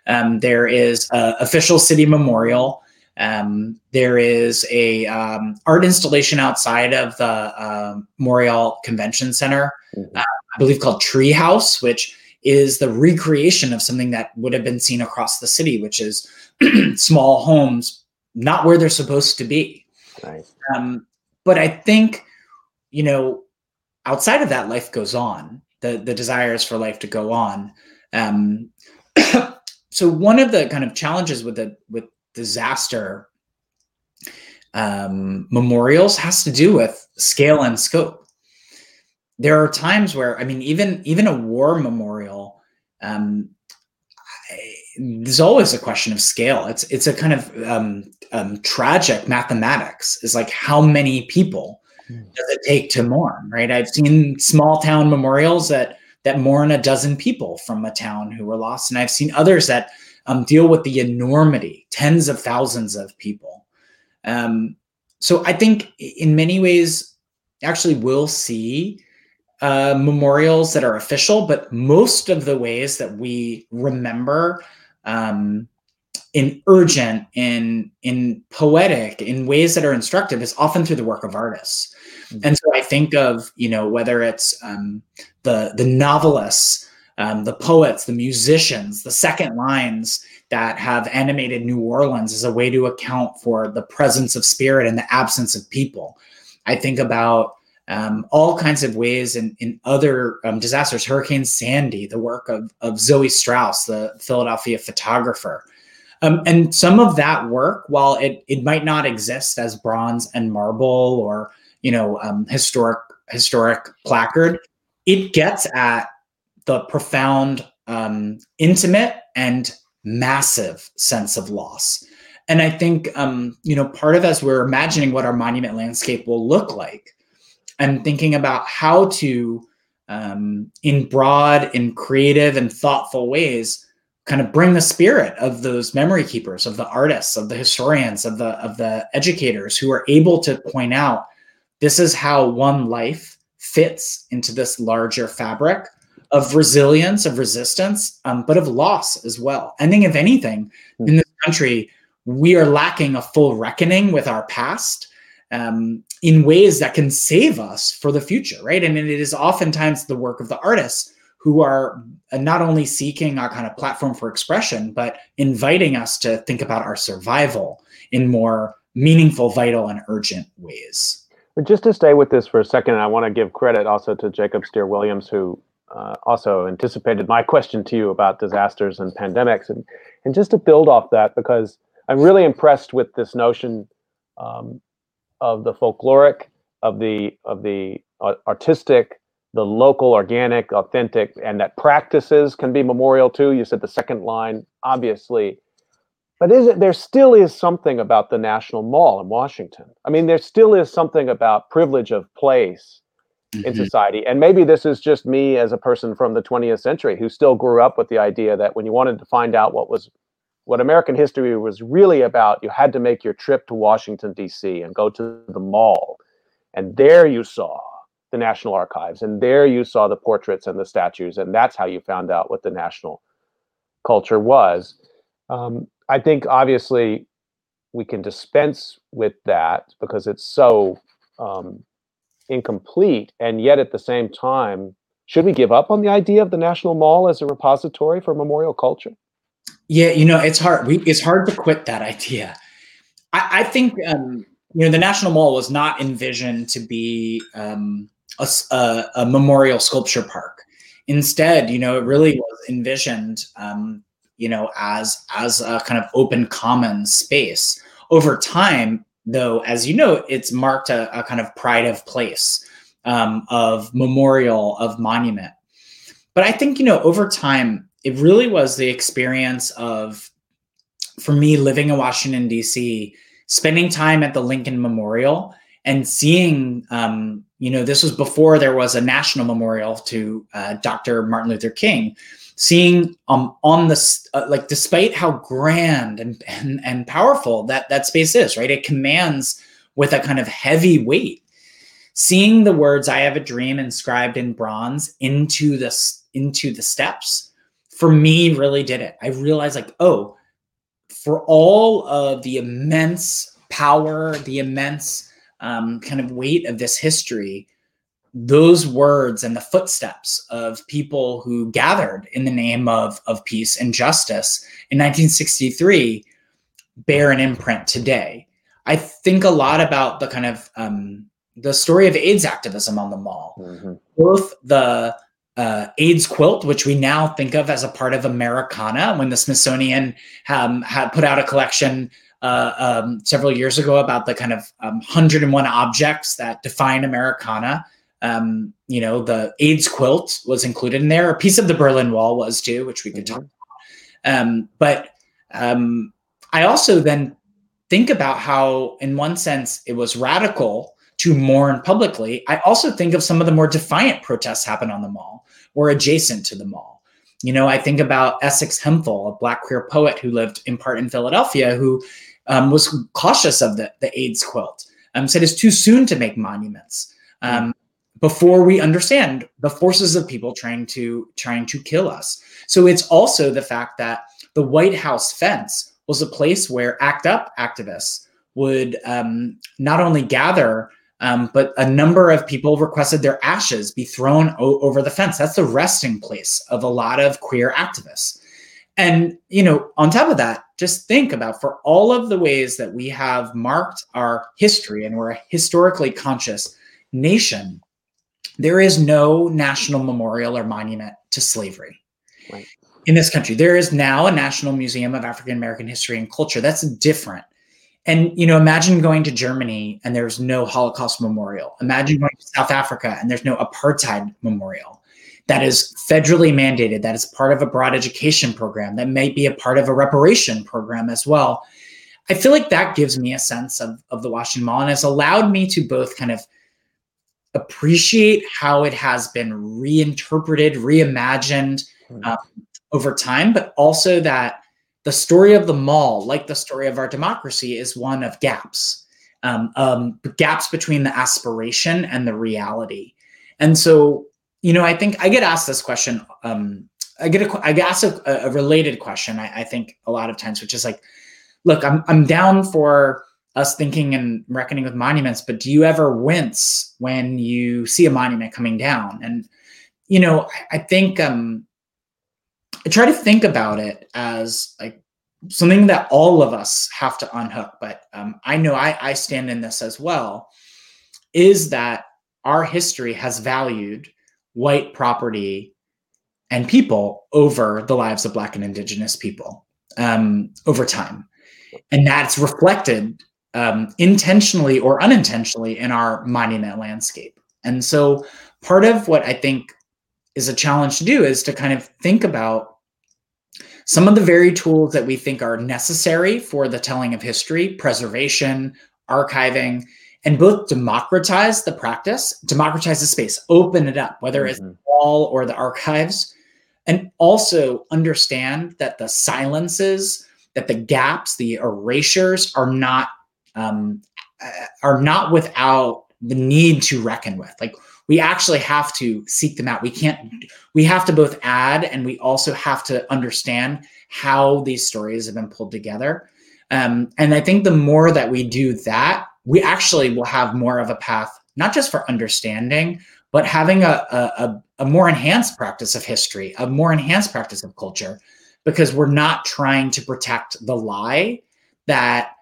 Um, there is an official city memorial. Um, there is a um, art installation outside of the uh, Morial Convention Center, mm-hmm. uh, I believe called Treehouse, which is the recreation of something that would have been seen across the city, which is [CLEARS THROAT] small homes, not where they're supposed to be. Nice. Um, but I think, you know, outside of that, life goes on. The the desires for life to go on. Um, [CLEARS THROAT] so one of the kind of challenges with the with disaster um, memorials has to do with scale and scope there are times where I mean, even even a war memorial, um, there's always a question of scale. It's it's a kind of um, um, tragic mathematics. Is like how many people hmm. does it take to mourn? Right. I've seen small town memorials that that mourn a dozen people from a town who were lost, and I've seen others that um, deal with the enormity, tens of thousands of people. Um, so I think in many ways, actually, we'll see uh, memorials that are official, but most of the ways that we remember um, in urgent, in in poetic, in ways that are instructive is often through the work of artists. Mm-hmm. And so I think of you know whether it's um, the the novelists, um, the poets, the musicians, the second lines that have animated New Orleans as a way to account for the presence of spirit and the absence of people. I think about um, all kinds of ways in, in other um, disasters. Hurricane Sandy, the work of, of Zoe Strauss, the Philadelphia photographer. Um, and some of that work, while it, it might not exist as bronze and marble or you know um, historic historic placard, it gets at the profound, um, intimate, and massive sense of loss. And I think um, you know part of as we're imagining what our monument landscape will look like, and thinking about how to um, in broad in creative and thoughtful ways kind of bring the spirit of those memory keepers of the artists of the historians of the of the educators who are able to point out this is how one life fits into this larger fabric of resilience of resistance um, but of loss as well i think if anything hmm. in this country we are lacking a full reckoning with our past um, in ways that can save us for the future, right? And it is oftentimes the work of the artists who are not only seeking a kind of platform for expression, but inviting us to think about our survival in more meaningful, vital, and urgent ways.
But just to stay with this for a second, I want to give credit also to Jacob Steere-Williams, who uh, also anticipated my question to you about disasters and pandemics, and and just to build off that because I'm really impressed with this notion um, of the folkloric, of the of the uh, artistic, the local, organic, authentic, and that practices can be memorial too. You said the second line, obviously but is it there still is something about the National Mall in Washington? I mean, there still is something about privilege of place mm-hmm. in society. And maybe this is just me as a person from the 20th century who still grew up with the idea that when you wanted to find out what was what American history was really about, you had to make your trip to Washington D.C. and go to the mall. And there you saw the National Archives and there you saw the portraits and the statues and that's how you found out what the national culture was. Um, I think obviously we can dispense with that because it's so um, incomplete, and yet at the same time, should we give up on the idea of the National Mall as a repository for memorial culture?
Yeah, you know, it's hard. We, it's hard to quit that idea. I, I think um, you know the National Mall was not envisioned to be um, a, a, a, memorial sculpture park. Instead, you know, it really was envisioned um, you know, as as a kind of open common space. Over time, though, as you know, it's marked a, a kind of pride of place, um, of memorial, of monument. But I think you know, over time, it really was the experience of, for me, living in Washington D.C., spending time at the Lincoln Memorial and seeing um, you know this was before there was a national memorial to uh, dr martin luther king seeing um on the uh, like despite how grand and, and and powerful that that space is right it commands with a kind of heavy weight seeing the words i have a dream inscribed in bronze into this into the steps for me really did it i realized like oh for all of the immense power the immense um, kind of weight of this history those words and the footsteps of people who gathered in the name of, of peace and justice in 1963 bear an imprint today. I think a lot about the kind of um, the story of AIDS activism on the mall, mm-hmm. both the uh, AIDS quilt, which we now think of as a part of Americana, when the Smithsonian um, had put out a collection uh, um, several years ago about the kind of um, 101 objects that define Americana um, you know, the AIDS quilt was included in there. A piece of the Berlin Wall was too, which we could mm-hmm. talk about. Um, but um, I also then think about how, in one sense, it was radical to mourn publicly. I also think of some of the more defiant protests happen on the mall or adjacent to the mall. You know, I think about Essex Hemphill, a Black queer poet who lived in part in Philadelphia, who um, was cautious of the, the AIDS quilt. Um, said it's too soon to make monuments. Um, before we understand the forces of people trying to trying to kill us. So it's also the fact that the White House fence was a place where ACT UP activists would um, not only gather, um, but a number of people requested their ashes be thrown o- over the fence. That's the resting place of a lot of queer activists. And you know, on top of that, just think about for all of the ways that we have marked our history and we're a historically conscious nation there is no national memorial or monument to slavery right. in this country. There is now a National Museum of African American History and Culture. That's different. And you know, imagine going to Germany and there's no Holocaust memorial. Imagine going to South Africa and there's no apartheid memorial. That is federally mandated. That is part of a broad education program. That may be a part of a reparation program as well. I feel like that gives me a sense of, of the Washington Mall and has allowed me to both kind of appreciate how it has been reinterpreted, reimagined hmm. um, over time, but also that the story of the mall, like the story of our democracy, is one of gaps, um, um, gaps between the aspiration and the reality. And so, you know, I think I get asked this question. Um, I get a, I get asked a, a related question. I, I think a lot of times, which is like, look, I'm I'm down for us thinking and reckoning with monuments, but do you ever wince when you see a monument coming down? And you know, I, I think um, I try to think about it as like something that all of us have to unhook. But um, I know I, I stand in this as well. Is that our history has valued white property and people over the lives of Black and Indigenous people um, over time. And that's reflected um, intentionally or unintentionally in our monument landscape. And so, part of what I think is a challenge to do is to kind of think about some of the very tools that we think are necessary for the telling of history, preservation, archiving, and both democratize the practice, democratize the space, open it up, whether mm-hmm. it's the wall or the archives, and also understand that the silences, that the gaps, the erasures are not um, uh, are not without the need to reckon with. Like we actually have to seek them out. We can't. We have to both add, and we also have to understand how these stories have been pulled together. Um, and I think the more that we do that, we actually will have more of a path, not just for understanding, but having a, a, a more enhanced practice of history, a more enhanced practice of culture, because we're not trying to protect the lie that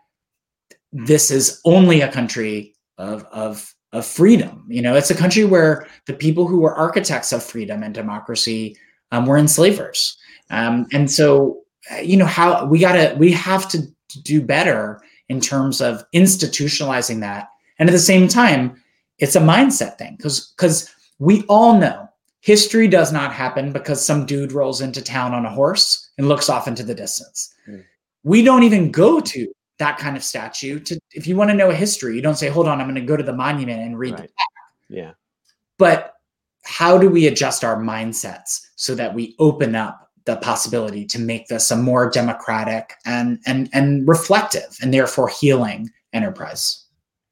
this is only a country of, of, of freedom. You know, it's a country where the people who were architects of freedom and democracy um, were enslavers. Um, and so, you know, how we gotta, we have to do better in terms of institutionalizing that. And at the same time, it's a mindset thing because because we all know history does not happen because some dude rolls into town on a horse and looks off into the distance. Mm. We don't even go to that kind of statue to if you want to know a history, you don't say, hold on, I'm going to go to the monument and read right.
the Yeah.
But how do we adjust our mindsets so that we open up the possibility to make this a more democratic and and and reflective and therefore healing enterprise?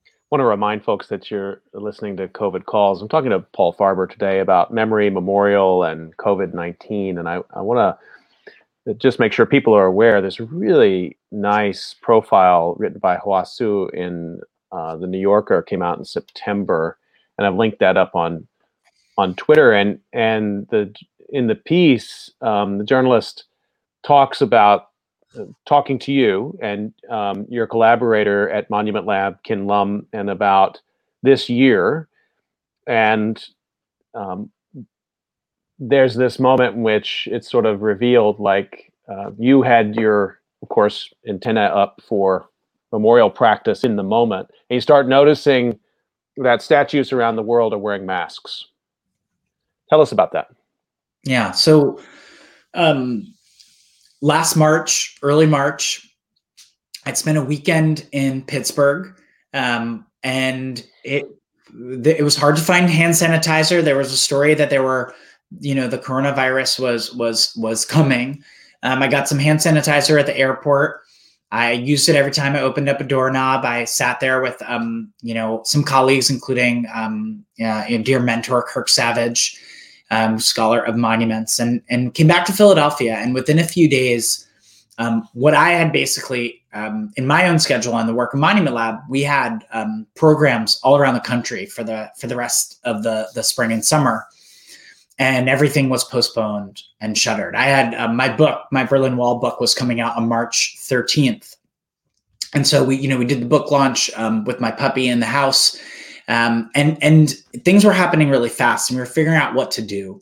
I want to remind folks that you're listening to COVID calls. I'm talking to Paul Farber today about memory, memorial, and COVID 19. And I, I want to just make sure people are aware a really nice profile written by Hua Hsu in uh, the New Yorker, came out in September. And I've linked that up on on Twitter. And, and the in the piece, um, the journalist talks about talking to you and um, your collaborator at Monument Lab, Ken Lum, and about this year. And um, there's this moment in which it's sort of revealed like uh, you had your, of course, antenna up for memorial practice in the moment. And you start noticing that statues around the world are wearing masks. Tell us about that.
Yeah. So, um, last March, early March, I'd spent a weekend in Pittsburgh, um, and it it was hard to find hand sanitizer. There was a story that there were, you know, the coronavirus was was was coming. Um, I got some hand sanitizer at the airport. I used it every time I opened up a doorknob. I sat there with, um, you know, some colleagues, including um, uh, dear mentor Kirk Savage, um, scholar of monuments, and and came back to Philadelphia. And within a few days, um, what I had basically um, in my own schedule and the work of Monument Lab, we had um, programs all around the country for the for the rest of the the spring and summer, and everything was postponed and shuttered. I had uh, my book, my Berlin Wall book, was coming out on March thirteenth, and so we you know we did the book launch um, with my puppy in the house um, and and things were happening really fast, and we were figuring out what to do.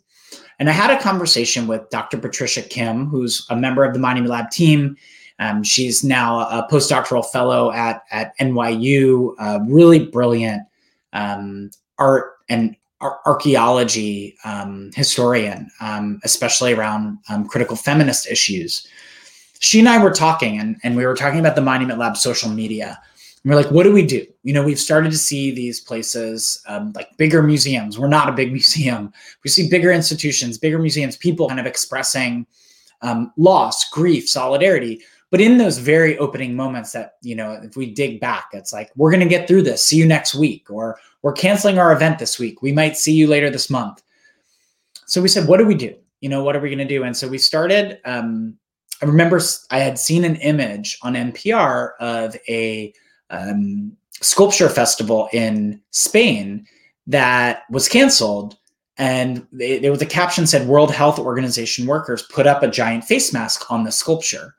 And I had a conversation with Dr. Patricia Kim, who's a member of the Monument Lab team. Um, she's now a postdoctoral fellow at at NYU. Uh, really brilliant um, art and archaeology um, historian, um, especially around um, critical feminist issues. She and I were talking, and, and we were talking about the Monument Lab social media. And we're like, what do we do? You know, we've started to see these places um, like bigger museums. We're not a big [LAUGHS] museum. We see bigger institutions, bigger museums, people kind of expressing um, loss, grief, solidarity. But in those very opening moments that, you know, if we dig back, it's like, we're going to get through this. See you next week. Or we're canceling our event this week. We might see you later this month. So we said, what do we do? You know, what are we going to do? And so we started. Um, I remember I had seen an image on NPR of a um, sculpture festival in Spain that was canceled and there was a caption said World Health Organization workers put up a giant face mask on the sculpture.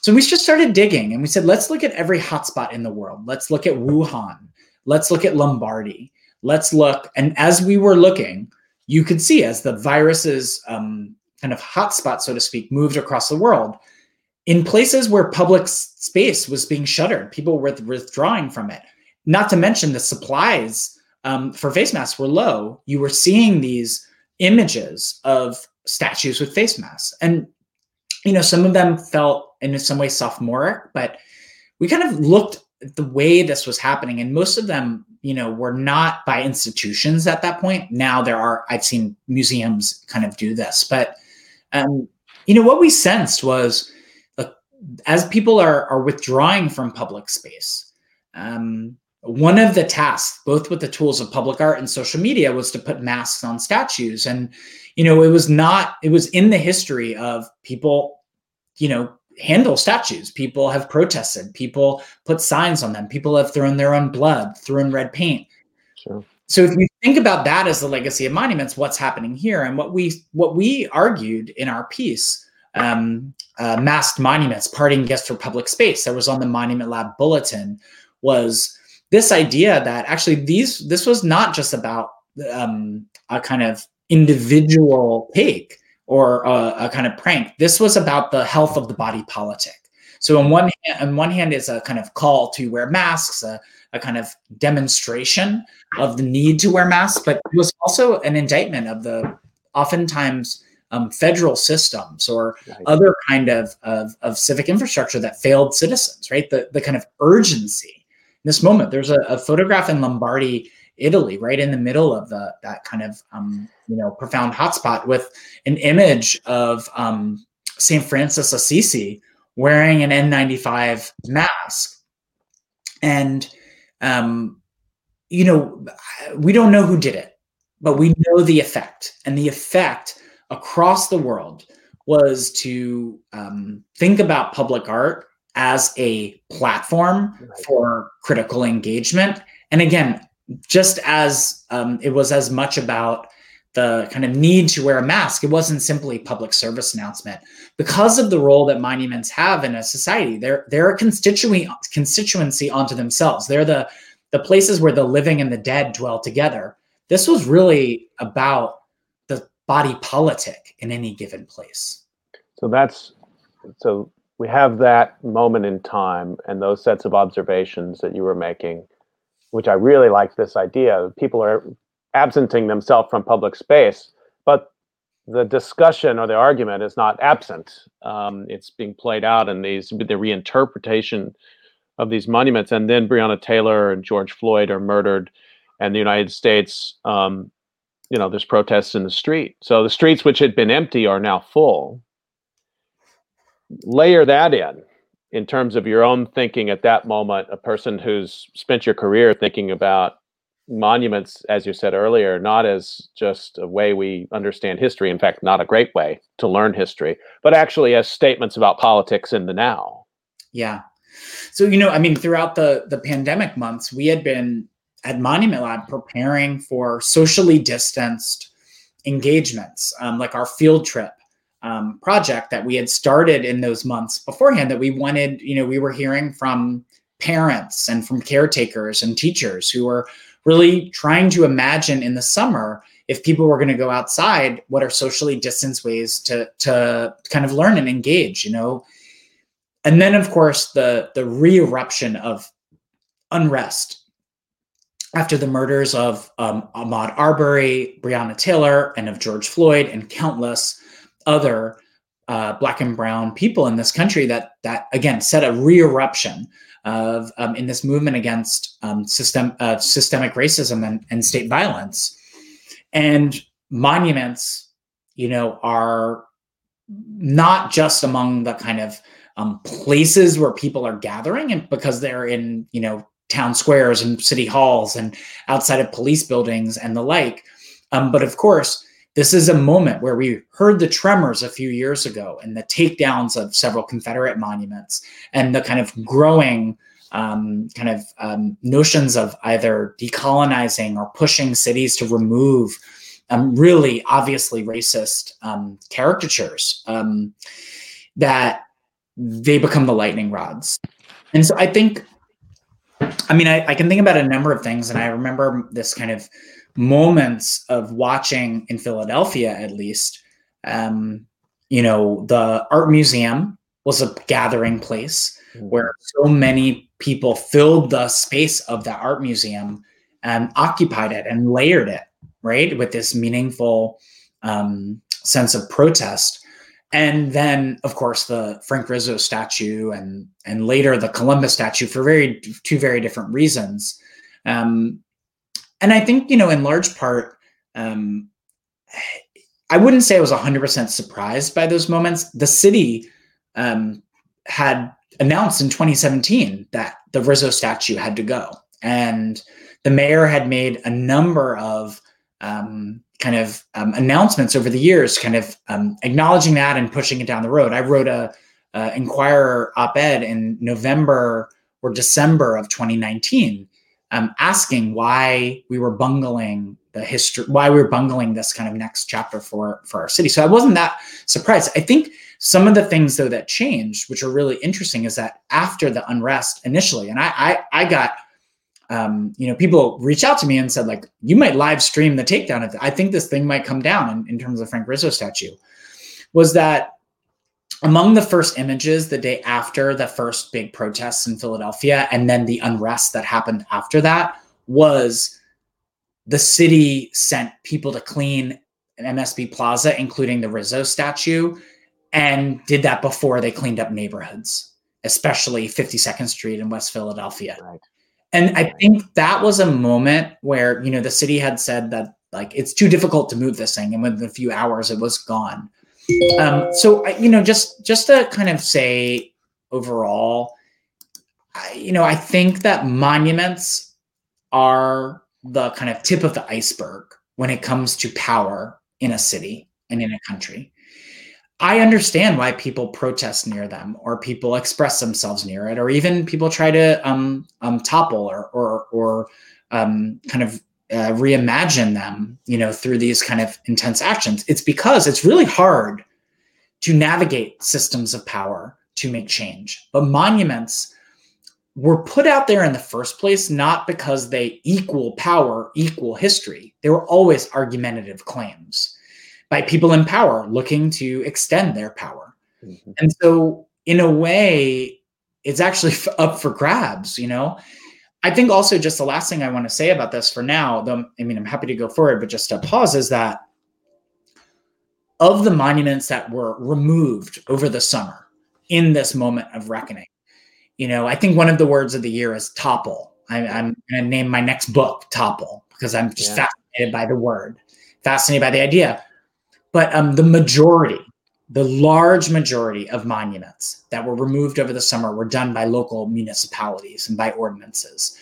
So we just started digging and we said, let's look at every hotspot in the world. Let's look at Wuhan. Let's look at Lombardy. Let's look. And as we were looking, you could see as the virus's um, kind of hotspot, so to speak, moved across the world, in places where public space was being shuttered, people were withdrawing from it. Not to mention the supplies um, for face masks were low. You were seeing these images of statues with face masks, and you know some of them felt in some way sophomoric, but we kind of looked the way this was happening, and most of them, you know, were not by institutions at that point. Now there are I've seen museums kind of do this, but um, you know what we sensed was as people are are withdrawing from public space, um, one of the tasks, both with the tools of public art and social media, was to put masks on statues. And you know, it was not. It was in the history of people, you know, handle statues. People have protested. People put signs on them. People have thrown their own blood, thrown red paint. Sure. So if you think about that as the legacy of monuments, what's happening here, and what we what we argued in our piece um, uh, masked monuments, parting gifts for public space that was on the Monument Lab bulletin was this idea that actually these this was not just about um, a kind of individual take or a, a, kind of prank. This was about the health of the body politic. So on one hand, on one hand is a kind of call to wear masks, a, a kind of demonstration of the need to wear masks, but it was also an indictment of the oftentimes um, federal systems or other kind of, of, of, civic infrastructure that failed citizens, right? The, the kind of urgency. In this moment, there's a, a photograph in Lombardy, Italy, right in the middle of the, that kind of um, you know profound hotspot with an image of um, Saint Francis Assisi wearing an N95 mask, and um, you know we don't know who did it, but we know the effect, and the effect across the world was to um, think about public art as a platform right. for critical engagement. And again, just as um, it was as much about the kind of need to wear a mask, it wasn't simply public service announcement. Because of the role that monuments have in a society, they're they're a constituency constituency onto themselves. They're the the places where the living and the dead dwell together. This was really about the body politic in any given place.
So that's so we have that moment in time and those sets of observations that you were making, which I really like this idea. People are absenting themselves from public space, but the discussion or the argument is not absent. Um, it's being played out in these the reinterpretation of these monuments. And then Breonna Taylor and George Floyd are murdered, and the United States um, you know there's protests in the street so the streets which had been empty are now full layer that in in terms of your own thinking at that moment a person who's spent your career thinking about monuments as you said earlier not as just a way we understand history in fact not a great way to learn history but actually as statements about politics in the now.
Yeah. So you know i mean throughout the the pandemic months we had been at Monument Lab preparing for socially distanced engagements, um, like our field trip um, project that we had started in those months beforehand. That we wanted, you know, we were hearing from parents and from caretakers and teachers who were really trying to imagine in the summer if people were going to go outside, what are socially distanced ways to to kind of learn and engage, you know. And then, of course, the the re-eruption of unrest after the murders of um, Ahmaud Arbery, Breonna Taylor, and of George Floyd, and countless other uh, black and brown people in this country that that again set a re-eruption of um, in this movement against um, system uh, systemic racism and, and state violence, and monuments, you know, are not just among the kind of um, places where people are gathering, and because they're in you know town squares and city halls and outside of police buildings and the like. Um, but of course, this is a moment where we heard the tremors a few years ago and the takedowns of several Confederate monuments and the kind of growing um, kind of um, notions of either decolonizing or pushing cities to remove um, really obviously racist um, caricatures um, that they become the lightning rods. And so I think, I mean, I, I can think about a number of things, and I remember this kind of moments of watching in Philadelphia, at least. Um, you know, the art museum was a gathering place mm-hmm. where so many people filled the space of the art museum and occupied it and layered it, right, with this meaningful um, sense of protest. And then, of course, the Frank Rizzo statue, and and later the Columbus statue for very two very different reasons. Um, and I think you know, in large part, um, I wouldn't say I was 100% surprised by those moments. The city um, had announced in 2017 that the Rizzo statue had to go, and the mayor had made a number of um, kind of um, announcements over the years, kind of um, acknowledging that and pushing it down the road. I wrote a, a Inquirer op-ed in November or December of 2019, um, asking why we were bungling the history, why we were bungling this kind of next chapter for for our city. So I wasn't that surprised. I think some of the things though that changed, which are really interesting, is that after the unrest initially, and I I, I got um, you know, people reach out to me and said, like, you might live stream the takedown. I think this thing might come down in, in terms of Frank Rizzo statue. Was that among the first images the day after the first big protests in Philadelphia and then the unrest that happened after that was the city sent people to clean MSB Plaza, including the Rizzo statue, and did that before they cleaned up neighborhoods, especially 52nd Street in West Philadelphia. Right. And I think that was a moment where, you know, the city had said that like it's too difficult to move this thing. And within a few hours it was gone. Um, so, you know, just just to kind of say overall, I, you know, I think that monuments are the kind of tip of the iceberg when it comes to power in a city and in a country. I understand why people protest near them or people express themselves near it or even people try to um, um, topple or or, or um, kind of uh, reimagine them, you know, through these kind of intense actions. It's because it's really hard to navigate systems of power to make change. But monuments were put out there in the first place not because they equal power, equal history. They were always argumentative claims by people in power looking to extend their power. Mm-hmm. And so, in a way, it's actually [LAUGHS] up for grabs, you know? I think also just the last thing I want to say about this for now, though, I mean, I'm happy to go forward, but just to pause is that of the monuments that were removed over the summer in this moment of reckoning, you know, I think one of the words of the year is topple. I, am going to name my next book topple because I'm just yeah. fascinated by the word, fascinated by the idea. But um, the majority, the large majority of monuments that were removed over the summer were done by local municipalities and by ordinances.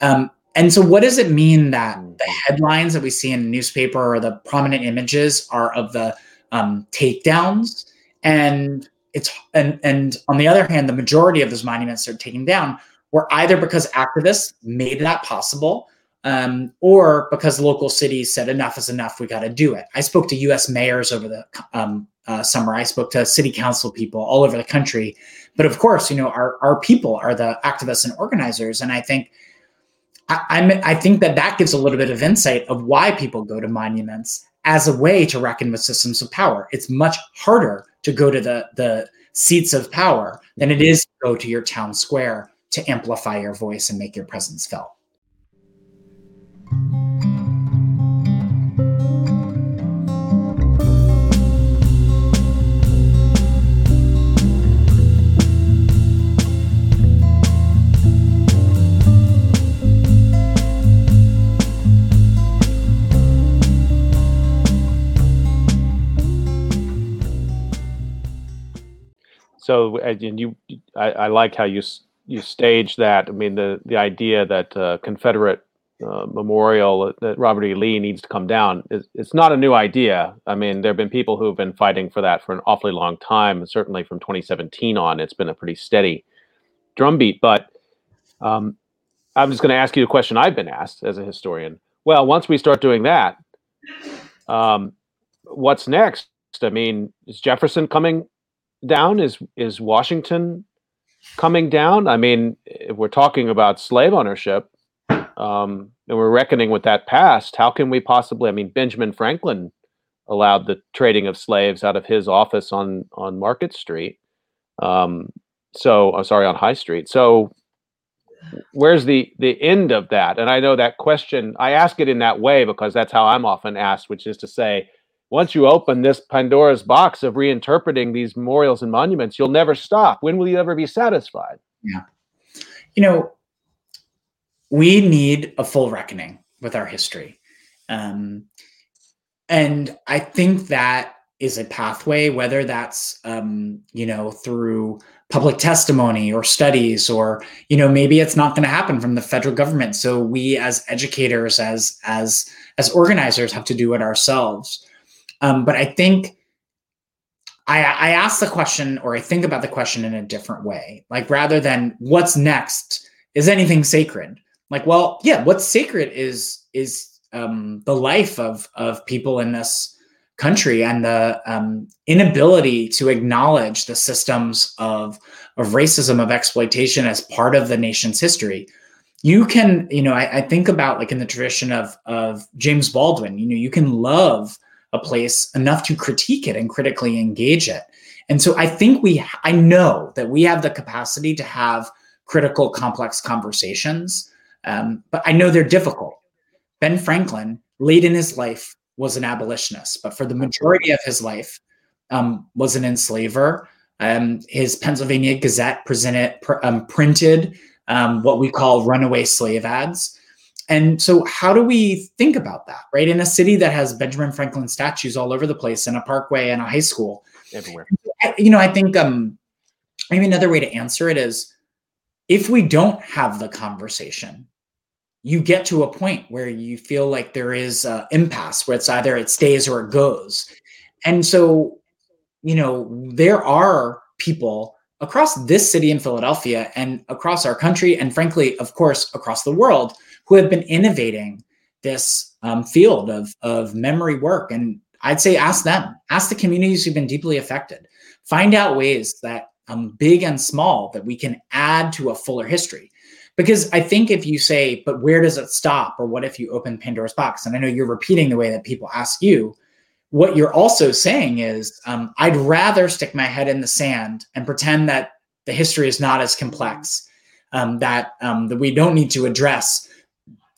Um, and so, what does it mean that hmm. the headlines that we see in the newspaper or the prominent images are of the um, takedowns? And it's and and on the other hand, the majority of those monuments that are taken down were either because activists made that possible um, or because local cities said enough is enough, we got to do it. I spoke to U.S. mayors over the um, uh, summer. I spoke to city council people all over the country, but of course, you know, our our people are the activists and organizers, and I think I, I'm I think that that gives a little bit of insight of why people go to monuments as a way to reckon with systems of power. It's much harder to go to the the seats of power than it is to go to your town square to amplify your voice and make your presence felt.
So, and you, I, I like how you you stage that. I mean, the the idea that uh, Confederate uh, memorial that Robert E. Lee needs to come down is it's not a new idea. I mean, there have been people who have been fighting for that for an awfully long time, certainly from 2017 on, it's been a pretty steady drumbeat. But um, I'm just going to ask you a question I've been asked as a historian. Well, once we start doing that, um, what's next? I mean, is Jefferson coming down? Is is Washington coming down? I mean, if we're talking about slave ownership, um, and we're reckoning with that past, how can we possibly? I mean, Benjamin Franklin allowed the trading of slaves out of his office on on Market Street. Um, so, I'm sorry, on High Street. So, where's the the end of that? And I know that question. I ask it in that way because that's how I'm often asked, which is to say, once you open this Pandora's box of reinterpreting these memorials and monuments, you'll never stop. When will you ever be satisfied?
Yeah, you know, we need a full reckoning with our history. Um, and I think that is a pathway, whether that's um, you know through public testimony or studies, or you know maybe it's not going to happen from the federal government. So we, as educators, as as as organizers, have to do it ourselves. Um, but I think I, I ask the question, or I think about the question in a different way. Like rather than what's next, is anything sacred? Like, well, yeah, what's sacred is is um, the life of of people in this country and the um, inability to acknowledge the systems of of racism of exploitation as part of the nation's history you can you know I, I, think about like in the tradition of of james baldwin you know you can love a place enough to critique it and critically engage it and so i think we i know that we have the capacity to have critical complex conversations um, but i know they're difficult Ben Franklin, late in his life, was an abolitionist, but for the majority of his life, um, was an enslaver. Um, his Pennsylvania Gazette presented, pr- um, printed um, what we call runaway slave ads. And so, how do we think about that, right? In a city that has Benjamin Franklin statues all over the place, and a parkway and a high school,
everywhere.
You know, I think um, maybe another way to answer it is if we don't have the conversation you get to a point where you feel like there is an impasse where it's either it stays or it goes and so you know there are people across this city in philadelphia and across our country and frankly of course across the world who have been innovating this um, field of, of memory work and i'd say ask them ask the communities who've been deeply affected find out ways that um, big and small that we can add to a fuller history because I think if you say, but where does it stop? Or what if you open Pandora's box? And I know you're repeating the way that people ask you. What you're also saying is, um, I'd rather stick my head in the sand and pretend that the history is not as complex, um, that um, that we don't need to address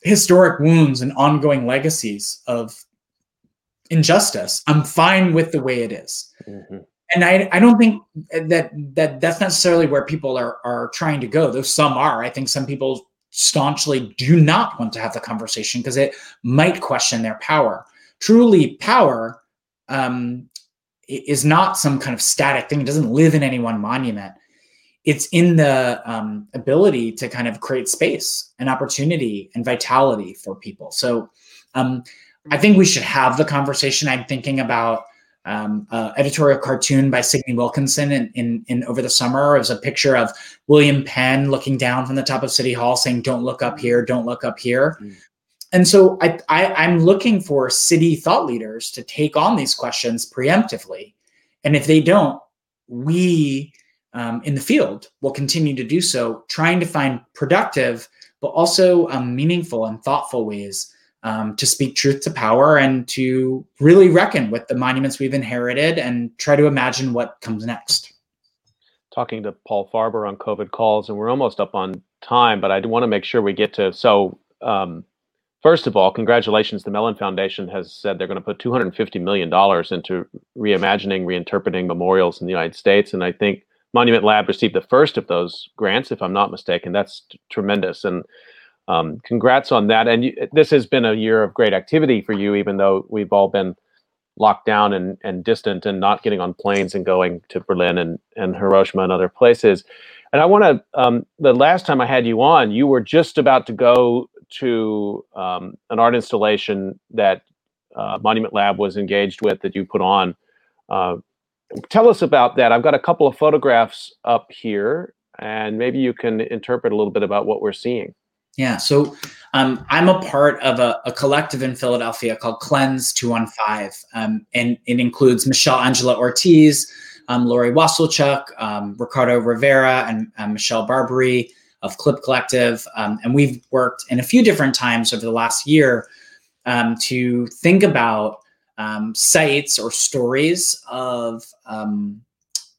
historic wounds and ongoing legacies of injustice. I'm fine with the way it is. Mm-hmm and I, I don't think that that that's necessarily where people are are trying to go though some are i think some people staunchly do not want to have the conversation because it might question their power truly power um, is not some kind of static thing it doesn't live in any one monument it's in the um, ability to kind of create space and opportunity and vitality for people so um, i think we should have the conversation i'm thinking about um, uh, editorial cartoon by Signe Wilkinson in, in, in, over the summer. It was a picture of William Penn looking down from the top of City Hall saying, Don't look up here, don't look up here. Mm. And so I, I, am looking for city thought leaders to take on these questions preemptively. And if they don't, we um, in the field will continue to do so, trying to find productive, but also um, meaningful and thoughtful ways um, to speak truth to power and to really reckon with the monuments we've inherited and try to imagine what comes next.
Talking to Paul Farber on COVID calls, and we're almost up on time, but I want to make sure we get to. So, um, first of all, congratulations. The Mellon Foundation has said they're going to put $250 million into reimagining, reinterpreting memorials in the United States. And I think Monument Lab received the first of those grants, if I'm not mistaken. That's t- tremendous. And um, congrats on that. And you, this has been a year of great activity for you, even though we've all been locked down and, and distant and not getting on planes and going to Berlin and, and Hiroshima and other places. And I want to, um, the last time I had you on, you were just about to go to um, an art installation that uh, Monument Lab was engaged with that you put on. Uh, tell us about that. I've got a couple of photographs up here, and maybe you can interpret a little bit about what we're seeing.
Yeah. So Um, I'm a part of a, a, collective in Philadelphia called Cleanse 215, um, and it includes Michelle Angela Ortiz, um, Lori Waselchuk, um, Ricardo Rivera, and Michelle Barbary of Klip Collective. Um, and we've worked in a few different times over the last year um, to think about sites or stories of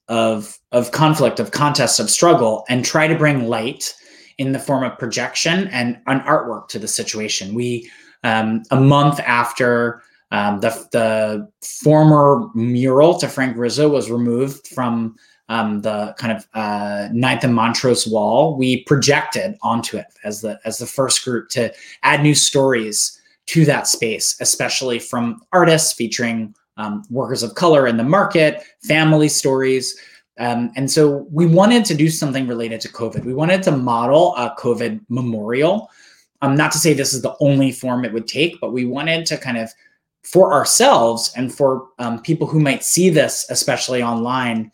of of conflict, of contest, of struggle, and try to bring light in the form of projection and an artwork to the situation. We um, a month after um, the the former mural to Frank Rizzo was removed from um, the kind of uh, Ninth and Montrose wall, we projected onto it as the as the first group to add new stories to that space, especially from artists featuring um, workers of color in the market, family stories. Um, and so we wanted to do something related to COVID. We wanted to model a COVID memorial. Um, not to say this is the only form it would take, but we wanted to kind of, for ourselves and for um, people who might see this, especially online,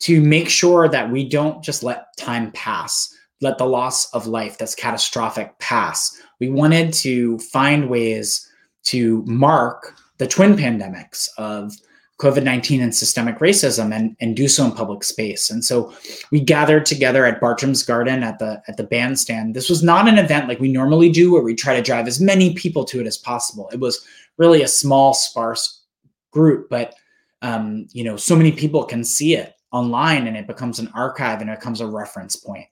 to make sure that we don't just let time pass, let the loss of life that's catastrophic pass. We wanted to find ways to mark the twin pandemics of COVID 19 and systemic racism and, and do so in public space. And so we gathered together at Bartram's Garden at the at the bandstand. This was not an event like we normally do where we try to drive as many people to it as possible. It was really a small, sparse group, but um, you know, so many people can see it online and it becomes an archive and it becomes a reference point.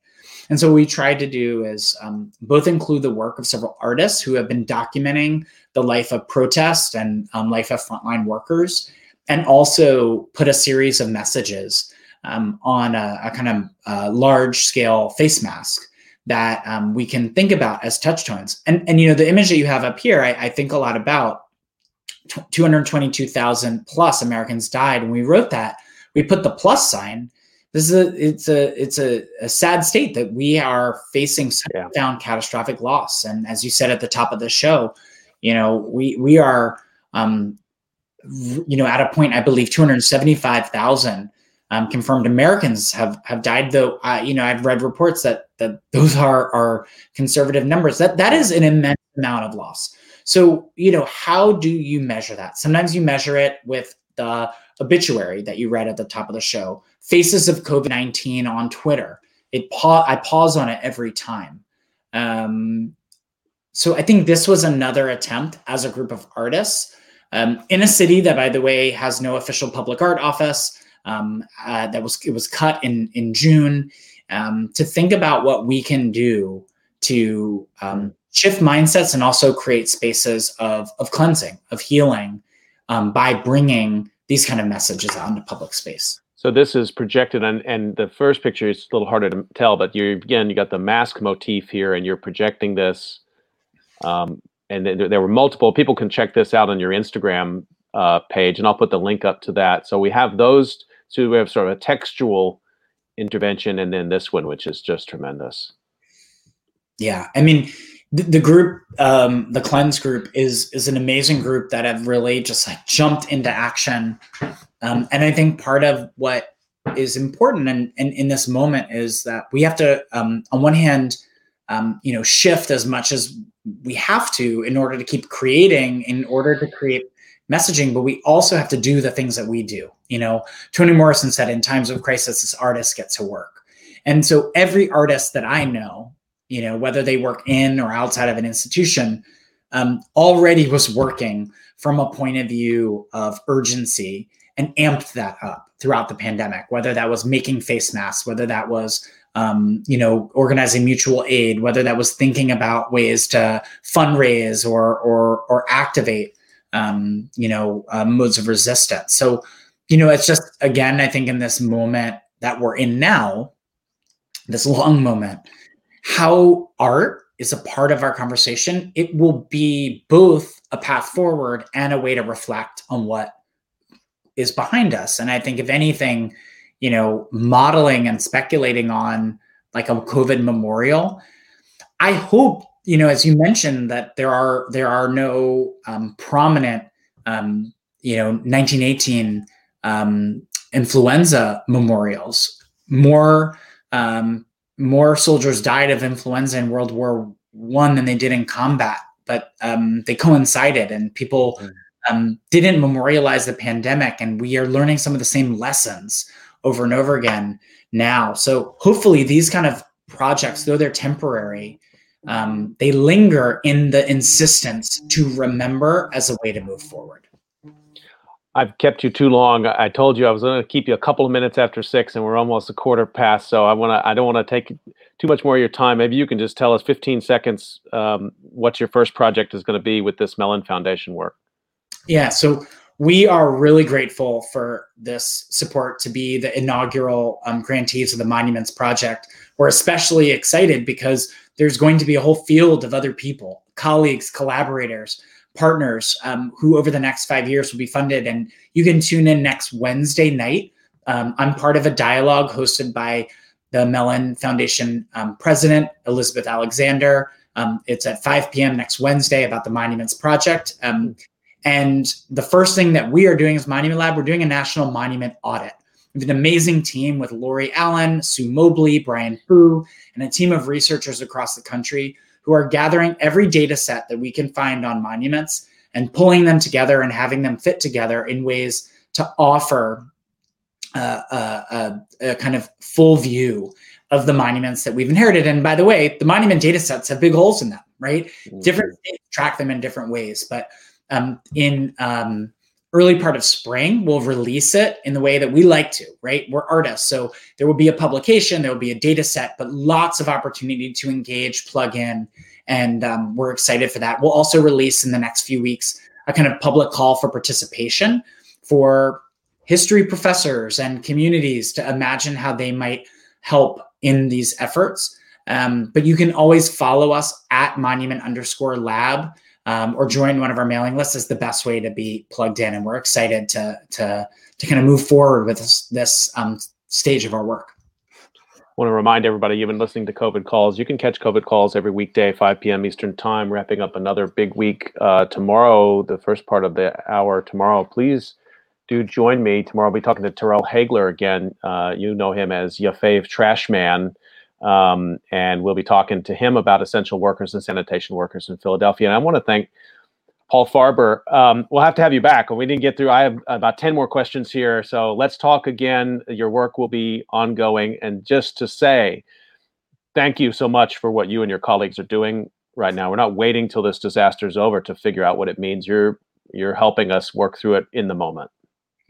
And so what we tried to do is um, both include the work of several artists who have been documenting the life of protest and um, life of frontline workers, and also put a series of messages um, on a, a, kind of uh, large scale face mask that um, we can think about as touchstones. And, and you know, the image that you have up here, I, I think a lot about 222,000 plus Americans died. When we wrote that, we put the plus sign this is a it's a it's a, a sad state that we are facing yeah. down catastrophic loss. And as you said at the top of the show you know we we are um you know at a point i believe 275000 um, confirmed americans have have died though uh, you know i've read reports that that those are are conservative numbers. That that is an immense amount of loss. So you know how do you measure that? Sometimes you measure it with the obituary that you read at the top of the show, Faces of COVID 19 on Twitter. It pa- I pause on it every time. Um, so I think this was another attempt as a group of artists um, in a city that, by the way, has no official public art office. Um, uh, that was it was cut in in June um, to think about what we can do to um, shift mindsets and also create spaces of of cleansing, of healing, um, by bringing these kind of messages out into public space.
So this is projected on, and the first picture is a little harder to tell, but you again, you got the mask motif here, and you're projecting this. Um, and there, there were multiple people can check this out on your Instagram uh, page, and I'll put the link up to that. So we have those. So we have sort of a textual intervention, and then this one, which is just tremendous.
Yeah, I mean, the, group um, the cleanse group is is an amazing group that have really just like jumped into action. Um, and i think part of what is important and in, in, in, this moment is that we have to um, on one hand um, you know shift as much as we have to in order to keep creating in order to create messaging but we also have to do the things that we do. You know toni morrison said in times of crisis artists get to work. And so every artist that i know you know, whether they work in or outside of an institution, um, already was working from a point of view of urgency and amped that up throughout the pandemic, whether that was making face masks, whether that was um, you know, organizing mutual aid, whether that was thinking about ways to fundraise or or or activate, um, you know, uh, modes of resistance. So, you know, it's just again, I think in this moment that we're in now, this long moment, how art is a part of our conversation, it will be both a path forward and a way to reflect on what is behind us. And I think, if anything, you know, modeling and speculating on like a COVID memorial, I hope, you know, as you mentioned, that there are there are no um, prominent, um, you know, 1918 um, influenza memorials. More um, more soldiers died of influenza in World War one than they did in combat, but um, they coincided, and people mm. um, didn't memorialize the pandemic, and we are learning some of the same lessons over and over again now. So hopefully, these kind of projects, though they're temporary, um, they linger in the insistence to remember as a way to move forward.
I've kept you too long. I told you I was going to keep you a couple of minutes after six, and we're almost a quarter past. So I want to. I don't want to take too much more of your time. Maybe you can just tell us 15 seconds um, what your first project is going to be with this Mellon Foundation work.
Yeah. So we are really grateful for this support to be the inaugural um, grantees of the Monuments Project. We're especially excited because there's going to be a whole field of other people, colleagues, collaborators, partners um, who over the next five years will be funded. And you can tune in next Wednesday night. Um, I'm part of a dialogue hosted by the Mellon Foundation um, president, Elizabeth Alexander. Um, it's at 5 p.m. next Wednesday about the Monuments Project. Um, and the first thing that we are doing as Monument Lab, we're doing a national monument audit. We have an amazing team with Laurie Allen, Sue Mobley, Brian Fu, and a team of researchers across the country who are gathering every data set that we can find on monuments and pulling them together and having them fit together in ways to offer uh, uh, uh, a kind of full view of the monuments that we've inherited. And by the way, the monument data sets have big holes in them, right? Mm-hmm. Different track them in different ways, but um, in um, early part of spring we'll release it in the way that we like to right? We're artists so there will be a publication there will be a data set but lots of opportunity to engage plug in and um, we're excited for that. We'll also release in the next few weeks a kind of public call for participation for history professors and communities to imagine how they might help in these efforts. Um, but you can always follow us at monument underscore lab um, or join one of our mailing lists is the best way to be plugged in. And we're excited to to to kind of move forward with this this um, stage of our work.
I want to remind everybody you've been listening to COVID calls. You can catch COVID calls every weekday, 5 p.m. Eastern time, wrapping up another big week uh, tomorrow, the first part of the hour tomorrow. Please do join me tomorrow. I'll be talking to Terrill Haigler again. Uh, you know him as your fave trash man. Um, and we'll be talking to him about essential workers and sanitation workers in Philadelphia. And I want to thank Paul Farber. Um, we'll have to have you back. We didn't get through. I have about 10 more questions here. So let's talk again. Your work will be ongoing. And just to say, thank you so much for what you and your colleagues are doing right now. We're not waiting till this disaster is over to figure out what it means. You're you're helping us work through it in the moment.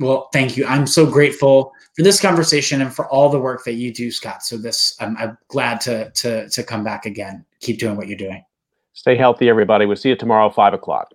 Well, thank you. I'm so grateful for this conversation and for all the work that you do, Scott. So this, I'm, I'm glad to to to come back again. Keep doing what you're doing.
Stay healthy, everybody. We'll see you tomorrow, five o'clock.